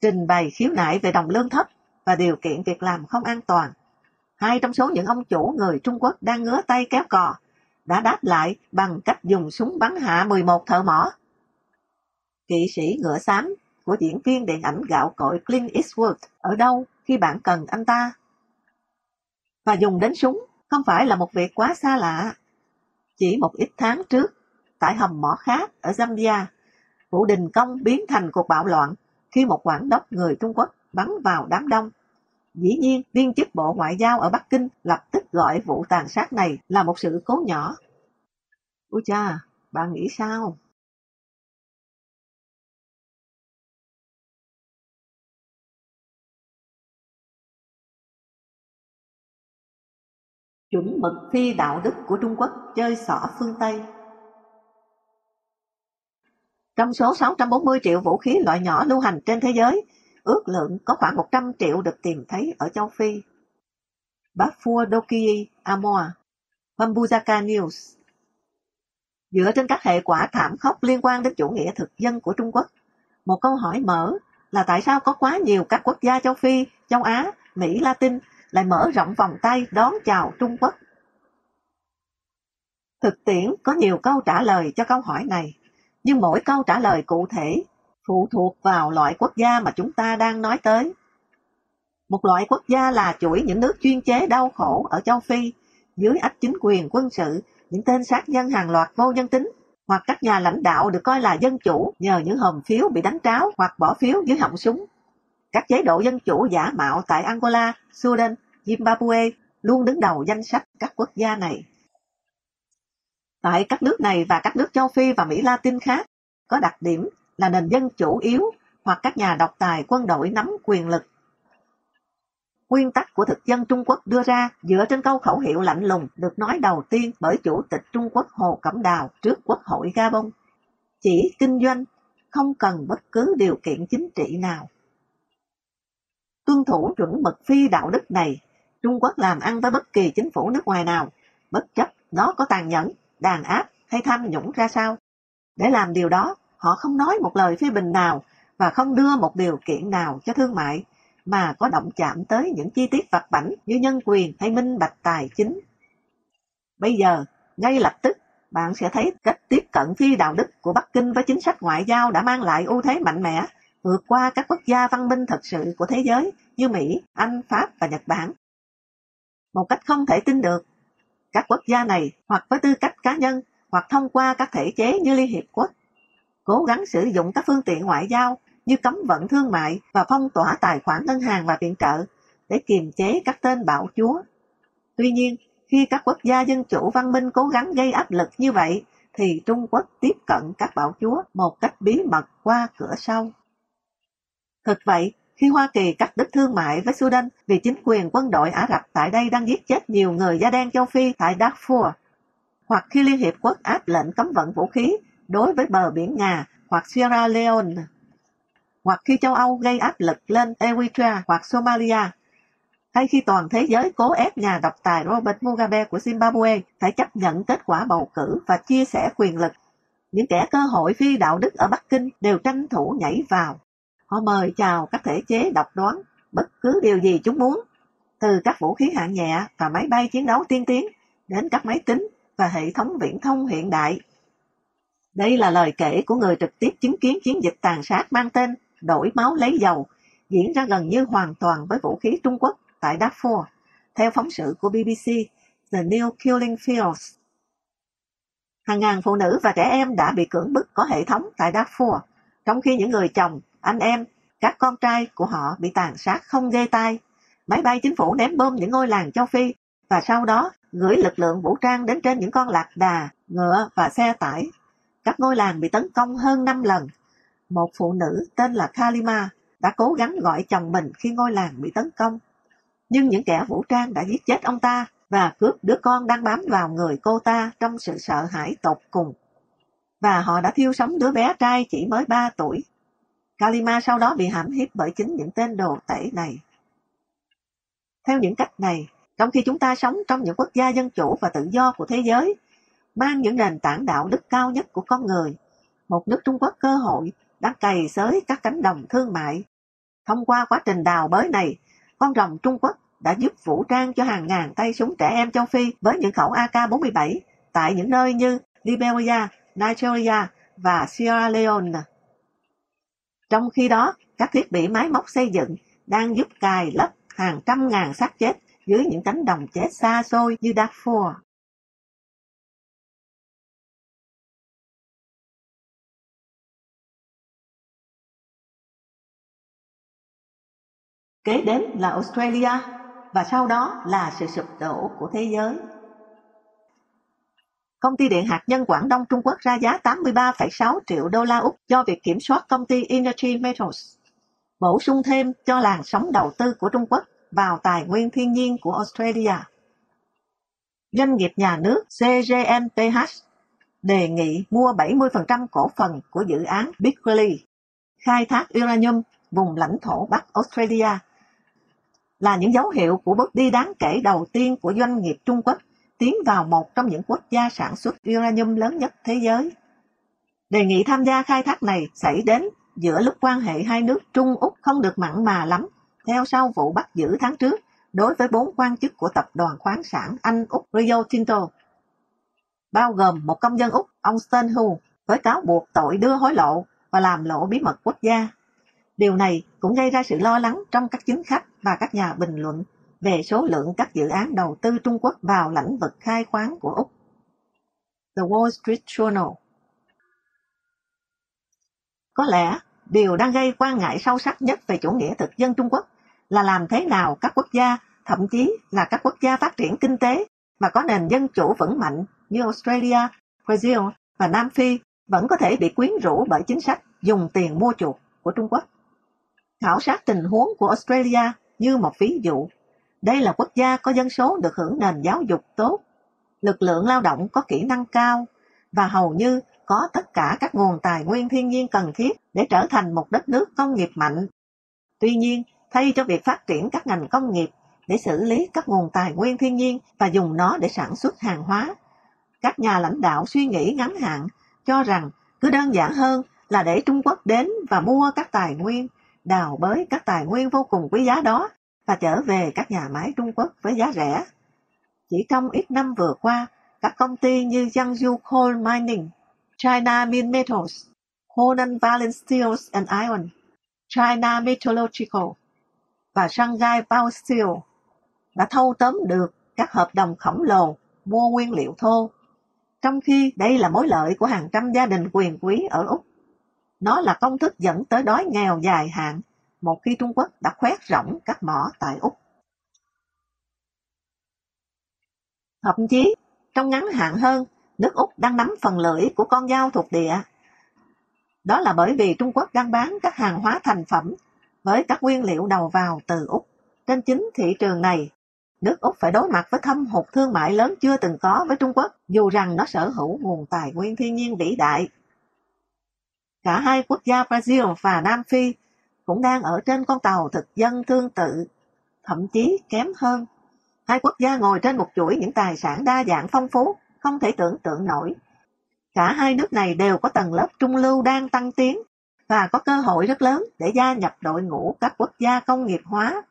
Speaker 1: trình bày khiếu nại về đồng lương thấp và điều kiện việc làm không an toàn. Hai trong số những ông chủ người Trung Quốc đang ngứa tay kéo cò đã đáp lại bằng cách dùng súng bắn hạ 11 thợ mỏ. Kỵ sĩ ngựa xám của diễn viên điện ảnh gạo cội Clint Eastwood ở đâu khi bạn cần anh ta? Và dùng đến súng không phải là một việc quá xa lạ. Chỉ một ít tháng trước, tại hầm mỏ khác ở Zambia, vụ đình công biến thành cuộc bạo loạn khi một quản đốc người Trung Quốc bắn vào đám đông. Dĩ nhiên, viên chức Bộ Ngoại giao ở Bắc Kinh lập tức gọi vụ tàn sát này là một sự cố nhỏ. Ôi cha, bạn nghĩ sao? Chuẩn mực phi đạo đức của Trung Quốc chơi xỏ phương Tây Trong số 640 triệu vũ khí loại nhỏ lưu hành trên thế giới, ước lượng có khoảng 100 triệu được tìm thấy ở châu Phi. Bafua Doki Amoa, Pambuzaka News Dựa trên các hệ quả thảm khốc liên quan đến chủ nghĩa thực dân của Trung Quốc, một câu hỏi mở là tại sao có quá nhiều các quốc gia châu Phi, châu Á, Mỹ Latin lại mở rộng vòng tay đón chào Trung Quốc. Thực tiễn có nhiều câu trả lời cho câu hỏi này, nhưng mỗi câu trả lời cụ thể phụ thuộc vào loại quốc gia mà chúng ta đang nói tới. Một loại quốc gia là chuỗi những nước chuyên chế đau khổ ở châu Phi, dưới ách chính quyền quân sự, những tên sát nhân hàng loạt vô nhân tính, hoặc các nhà lãnh đạo được coi là dân chủ nhờ những hòm phiếu bị đánh tráo hoặc bỏ phiếu dưới họng súng. Các chế độ dân chủ giả mạo tại Angola, Sudan, Zimbabwe luôn đứng đầu danh sách các quốc gia này. Tại các nước này và các nước châu Phi và Mỹ Latin khác, có đặc điểm là nền dân chủ yếu hoặc các nhà độc tài quân đội nắm quyền lực. Nguyên tắc của thực dân Trung Quốc đưa ra dựa trên câu khẩu hiệu lạnh lùng được nói đầu tiên bởi Chủ tịch Trung Quốc Hồ Cẩm Đào trước Quốc hội Gabon. Chỉ kinh doanh, không cần bất cứ điều kiện chính trị nào. Tuân thủ chuẩn mực phi đạo đức này, Trung Quốc làm ăn với bất kỳ chính phủ nước ngoài nào, bất chấp nó có tàn nhẫn, đàn áp hay tham nhũng ra sao. Để làm điều đó, họ không nói một lời phê bình nào và không đưa một điều kiện nào cho thương mại, mà có động chạm tới những chi tiết vặt vảnh như nhân quyền hay minh bạch tài chính. Bây giờ, ngay lập tức, bạn sẽ thấy cách tiếp cận phi đạo đức của Bắc Kinh với chính sách ngoại giao đã mang lại ưu thế mạnh mẽ, vượt qua các quốc gia văn minh thật sự của thế giới như Mỹ, Anh, Pháp và Nhật Bản. Một cách không thể tin được, các quốc gia này hoặc với tư cách cá nhân hoặc thông qua các thể chế như Liên Hiệp Quốc cố gắng sử dụng các phương tiện ngoại giao như cấm vận thương mại và phong tỏa tài khoản ngân hàng và viện trợ để kiềm chế các tên bạo chúa. Tuy nhiên, khi các quốc gia dân chủ văn minh cố gắng gây áp lực như vậy, thì Trung Quốc tiếp cận các bạo chúa một cách bí mật qua cửa sau. Thực vậy, khi Hoa Kỳ cắt đứt thương mại với Sudan vì chính quyền quân đội Ả Rập tại đây đang giết chết nhiều người da đen châu Phi tại Darfur, hoặc khi Liên Hiệp Quốc áp lệnh cấm vận vũ khí đối với bờ biển Nga hoặc Sierra Leone, hoặc khi châu Âu gây áp lực lên Eritrea hoặc Somalia, hay khi toàn thế giới cố ép nhà độc tài Robert Mugabe của Zimbabwe phải chấp nhận kết quả bầu cử và chia sẻ quyền lực. Những kẻ cơ hội phi đạo đức ở Bắc Kinh đều tranh thủ nhảy vào. Họ mời chào các thể chế độc đoán, bất cứ điều gì chúng muốn, từ các vũ khí hạng nhẹ và máy bay chiến đấu tiên tiến đến các máy tính và hệ thống viễn thông hiện đại. Đây là lời kể của người trực tiếp chứng kiến chiến dịch tàn sát mang tên đổi máu lấy dầu, diễn ra gần như hoàn toàn với vũ khí Trung Quốc tại Darfur, theo phóng sự của BBC The New Killing Fields. Hàng ngàn phụ nữ và trẻ em đã bị cưỡng bức có hệ thống tại Darfur, trong khi những người chồng, anh em, các con trai của họ bị tàn sát không ghê tai. Máy bay chính phủ ném bom những ngôi làng châu Phi và sau đó gửi lực lượng vũ trang đến trên những con lạc đà, ngựa và xe tải. Các ngôi làng bị tấn công hơn 5 lần một phụ nữ tên là Kalima đã cố gắng gọi chồng mình khi ngôi làng bị tấn công. Nhưng những kẻ vũ trang đã giết chết ông ta và cướp đứa con đang bám vào người cô ta trong sự sợ hãi tột cùng. Và họ đã thiêu sống đứa bé trai chỉ mới 3 tuổi. Kalima sau đó bị hãm hiếp bởi chính những tên đồ tể này. Theo những cách này, trong khi chúng ta sống trong những quốc gia dân chủ và tự do của thế giới, mang những nền tảng đạo đức cao nhất của con người, một nước Trung Quốc cơ hội đang cày xới các cánh đồng thương mại. Thông qua quá trình đào bới này, con rồng Trung Quốc đã giúp vũ trang cho hàng ngàn tay súng trẻ em châu Phi với những khẩu AK-47 tại những nơi như Liberia, Nigeria và Sierra Leone. Trong khi đó, các thiết bị máy móc xây dựng đang giúp cài lấp hàng trăm ngàn xác chết dưới những cánh đồng chết xa xôi như Darfur. Kế đến là Australia và sau đó là sự sụp đổ của thế giới. Công ty điện hạt nhân Quảng Đông Trung Quốc ra giá 83,6 triệu đô la Úc cho việc kiểm soát công ty Energy Metals, bổ sung thêm cho làn sóng đầu tư của Trung Quốc vào tài nguyên thiên nhiên của Australia. Doanh nghiệp nhà nước CGNPH đề nghị mua 70% cổ phần của dự án Bickley, khai thác uranium vùng lãnh thổ Bắc Australia là những dấu hiệu của bước đi đáng kể đầu tiên của doanh nghiệp Trung Quốc tiến vào một trong những quốc gia sản xuất uranium lớn nhất thế giới. Đề nghị tham gia khai thác này xảy đến giữa lúc quan hệ hai nước Trung Úc không được mặn mà lắm, theo sau vụ bắt giữ tháng trước đối với bốn quan chức của tập đoàn khoáng sản Anh Úc Rio Tinto, bao gồm một công dân Úc, ông Sternhu, với cáo buộc tội đưa hối lộ và làm lộ bí mật quốc gia. Điều này cũng gây ra sự lo lắng trong các chính khách và các nhà bình luận về số lượng các dự án đầu tư Trung Quốc vào lĩnh vực khai khoáng của Úc. The Wall Street Journal Có lẽ, điều đang gây quan ngại sâu sắc nhất về chủ nghĩa thực dân Trung Quốc là làm thế nào các quốc gia, thậm chí là các quốc gia phát triển kinh tế mà có nền dân chủ vững mạnh như Australia, Brazil và Nam Phi vẫn có thể bị quyến rũ bởi chính sách dùng tiền mua chuộc của Trung Quốc. Khảo sát tình huống của Australia như một ví dụ. Đây là quốc gia có dân số được hưởng nền giáo dục tốt, lực lượng lao động có kỹ năng cao và hầu như có tất cả các nguồn tài nguyên thiên nhiên cần thiết để trở thành một đất nước công nghiệp mạnh. Tuy nhiên, thay cho việc phát triển các ngành công nghiệp để xử lý các nguồn tài nguyên thiên nhiên và dùng nó để sản xuất hàng hóa, các nhà lãnh đạo suy nghĩ ngắn hạn cho rằng cứ đơn giản hơn là để Trung Quốc đến và mua các tài nguyên đào bới các tài nguyên vô cùng quý giá đó và trở về các nhà máy Trung Quốc với giá rẻ. Chỉ trong ít năm vừa qua, các công ty như Jiangsu Coal Mining, China Min Metals, Honan Valence Steels and Iron, China Metallurgical và Shanghai Power Steel đã thâu tóm được các hợp đồng khổng lồ mua nguyên liệu thô, trong khi đây là mối lợi của hàng trăm gia đình quyền quý ở Úc. Nó là công thức dẫn tới đói nghèo dài hạn một khi Trung Quốc đã khoét rộng các mỏ tại Úc. Thậm chí, trong ngắn hạn hơn, nước Úc đang nắm phần lưỡi của con dao thuộc địa. Đó là bởi vì Trung Quốc đang bán các hàng hóa thành phẩm với các nguyên liệu đầu vào từ Úc. Trên chính thị trường này, nước Úc phải đối mặt với thâm hụt thương mại lớn chưa từng có với Trung Quốc, dù rằng nó sở hữu nguồn tài nguyên thiên nhiên vĩ đại Cả hai quốc gia Brazil và Nam Phi cũng đang ở trên con tàu thực dân tương tự, thậm chí kém hơn. Hai quốc gia ngồi trên một chuỗi những tài sản đa dạng phong phú, không thể tưởng tượng nổi. Cả hai nước này đều có tầng lớp trung lưu đang tăng tiến và có cơ hội rất lớn để gia nhập đội ngũ các quốc gia công nghiệp hóa.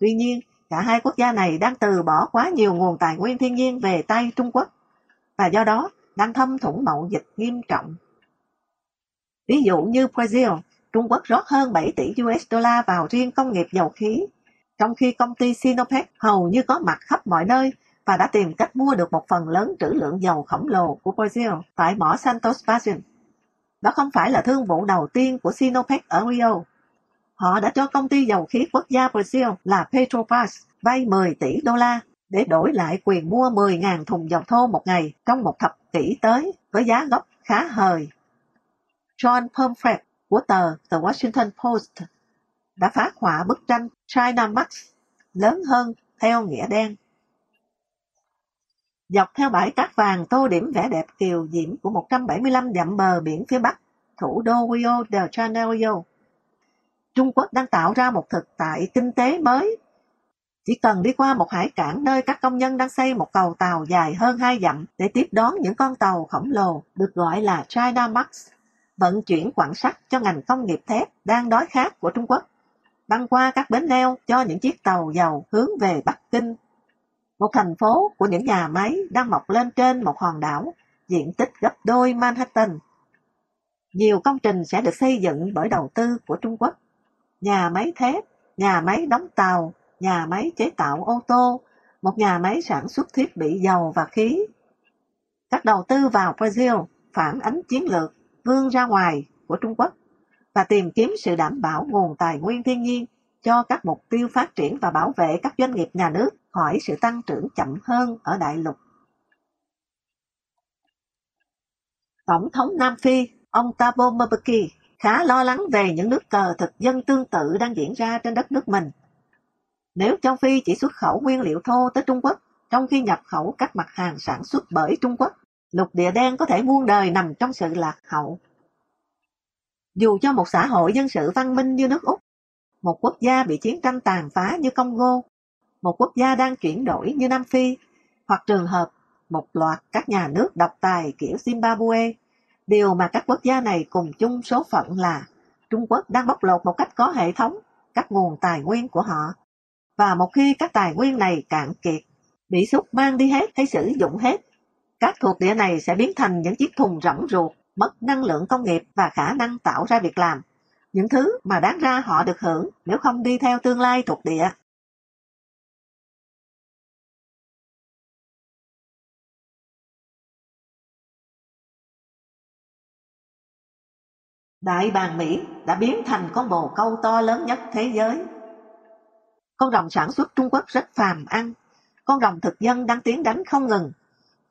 Speaker 1: Tuy nhiên, cả hai quốc gia này đang từ bỏ quá nhiều nguồn tài nguyên thiên nhiên về tay Trung Quốc và do đó đang thâm thủng mậu dịch nghiêm trọng. Ví dụ như Brazil, Trung Quốc rót hơn 7 tỷ USD vào riêng công nghiệp dầu khí, trong khi công ty Sinopec hầu như có mặt khắp mọi nơi và đã tìm cách mua được một phần lớn trữ lượng dầu khổng lồ của Brazil tại mỏ Santos Basin. Đó không phải là thương vụ đầu tiên của Sinopec ở Rio. Họ đã cho công ty dầu khí quốc gia Brazil là Petrobras vay 10 tỷ đô la để đổi lại quyền mua 10.000 thùng dầu thô một ngày trong một thập kỷ tới với giá gốc khá hời John Pomfret của tờ The Washington Post đã phá họa bức tranh China Max lớn hơn theo nghĩa đen. Dọc theo bãi cát vàng tô điểm vẻ đẹp kiều diễm của 175 dặm bờ biển phía bắc, thủ đô Rio de Janeiro. Trung Quốc đang tạo ra một thực tại kinh tế mới. Chỉ cần đi qua một hải cảng nơi các công nhân đang xây một cầu tàu dài hơn hai dặm để tiếp đón những con tàu khổng lồ được gọi là China Max vận chuyển quặng sắt cho ngành công nghiệp thép đang đói khát của Trung Quốc, băng qua các bến neo cho những chiếc tàu dầu hướng về Bắc Kinh. Một thành phố của những nhà máy đang mọc lên trên một hòn đảo, diện tích gấp đôi Manhattan. Nhiều công trình sẽ được xây dựng bởi đầu tư của Trung Quốc. Nhà máy thép, nhà máy đóng tàu, nhà máy chế tạo ô tô, một nhà máy sản xuất thiết bị dầu và khí. Các đầu tư vào Brazil phản ánh chiến lược vươn ra ngoài của Trung Quốc và tìm kiếm sự đảm bảo nguồn tài nguyên thiên nhiên cho các mục tiêu phát triển và bảo vệ các doanh nghiệp nhà nước khỏi sự tăng trưởng chậm hơn ở đại lục. Tổng thống Nam Phi, ông Thabo Mbeki, khá lo lắng về những nước cờ thực dân tương tự đang diễn ra trên đất nước mình. Nếu châu Phi chỉ xuất khẩu nguyên liệu thô tới Trung Quốc, trong khi nhập khẩu các mặt hàng sản xuất bởi Trung Quốc, lục địa đen có thể muôn đời nằm trong sự lạc hậu. Dù cho một xã hội dân sự văn minh như nước Úc, một quốc gia bị chiến tranh tàn phá như Congo, một quốc gia đang chuyển đổi như Nam Phi, hoặc trường hợp một loạt các nhà nước độc tài kiểu Zimbabwe, điều mà các quốc gia này cùng chung số phận là Trung Quốc đang bóc lột một cách có hệ thống các nguồn tài nguyên của họ. Và một khi các tài nguyên này cạn kiệt, bị xúc mang đi hết hay sử dụng hết, các thuộc địa này sẽ biến thành những chiếc thùng rỗng ruột, mất năng lượng công nghiệp và khả năng tạo ra việc làm. Những thứ mà đáng ra họ được hưởng nếu không đi theo tương lai thuộc địa. Đại bàng Mỹ đã biến thành con bồ câu to lớn nhất thế giới. Con rồng sản xuất Trung Quốc rất phàm ăn. Con rồng thực dân đang tiến đánh không ngừng.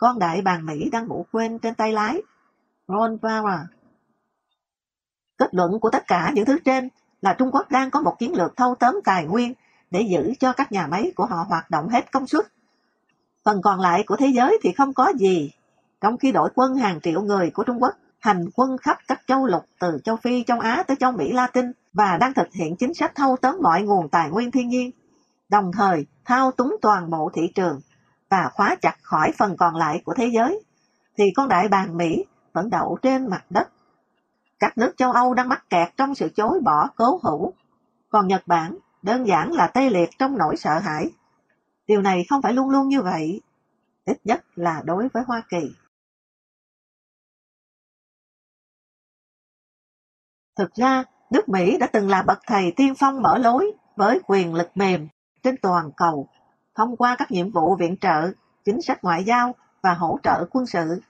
Speaker 1: Con đại bàng Mỹ đang ngủ quên trên tay lái. Ron Power. Kết luận của tất cả những thứ trên là Trung Quốc đang có một chiến lược thâu tóm tài nguyên để giữ cho các nhà máy của họ hoạt động hết công suất. Phần còn lại của thế giới thì không có gì, trong khi đội quân hàng triệu người của Trung Quốc hành quân khắp các châu lục từ châu Phi, châu Á tới châu Mỹ Latin và đang thực hiện chính sách thâu tóm mọi nguồn tài nguyên thiên nhiên, đồng thời thao túng toàn bộ thị trường và khóa chặt khỏi phần còn lại của thế giới, thì con đại bàng Mỹ vẫn đậu trên mặt đất. Các nước châu Âu đang mắc kẹt trong sự chối bỏ cố hữu, còn Nhật Bản đơn giản là tê liệt trong nỗi sợ hãi. Điều này không phải luôn luôn như vậy, ít nhất là đối với Hoa Kỳ. Thực ra, nước Mỹ đã từng là bậc thầy tiên phong mở lối với quyền lực mềm trên toàn cầu thông qua các nhiệm vụ viện trợ, chính sách ngoại giao và hỗ trợ quân sự.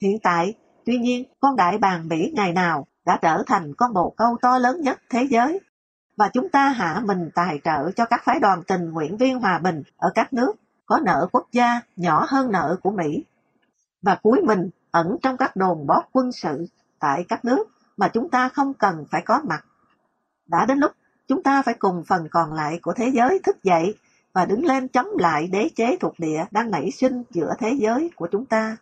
Speaker 1: Hiện tại, tuy nhiên, con đại bàng Mỹ ngày nào đã trở thành con bồ câu to lớn nhất thế giới. Và chúng ta hạ mình tài trợ cho các phái đoàn tình nguyện viên hòa bình ở các nước có nợ quốc gia nhỏ hơn nợ của Mỹ. Và cuối mình ẩn trong các đồn bóp quân sự tại các nước mà chúng ta không cần phải có mặt. Đã đến lúc chúng ta phải cùng phần còn lại của thế giới thức dậy và đứng lên chống lại đế chế thuộc địa đang nảy sinh giữa thế giới của chúng ta.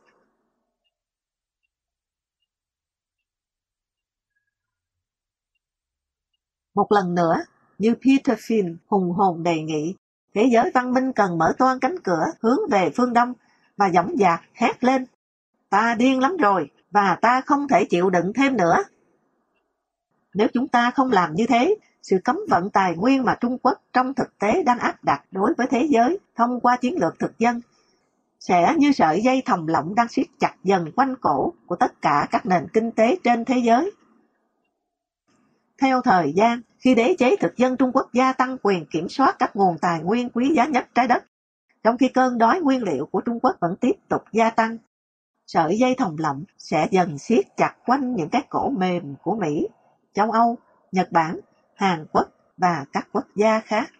Speaker 1: Một lần nữa, như Peter Finn hùng hồn đề nghị, thế giới văn minh cần mở toan cánh cửa hướng về phương Đông và dõng dạc hét lên. Ta điên lắm rồi và ta không thể chịu đựng thêm nữa. Nếu chúng ta không làm như thế, sự cấm vận tài nguyên mà Trung Quốc trong thực tế đang áp đặt đối với thế giới thông qua chiến lược thực dân sẽ như sợi dây thòng lọng đang siết chặt dần quanh cổ của tất cả các nền kinh tế trên thế giới. Theo thời gian, khi đế chế thực dân Trung Quốc gia tăng quyền kiểm soát các nguồn tài nguyên quý giá nhất trái đất, trong khi cơn đói nguyên liệu của Trung Quốc vẫn tiếp tục gia tăng, sợi dây thòng lọng sẽ dần siết chặt quanh những cái cổ mềm của Mỹ châu Âu, Nhật Bản, Hàn Quốc và các quốc gia khác.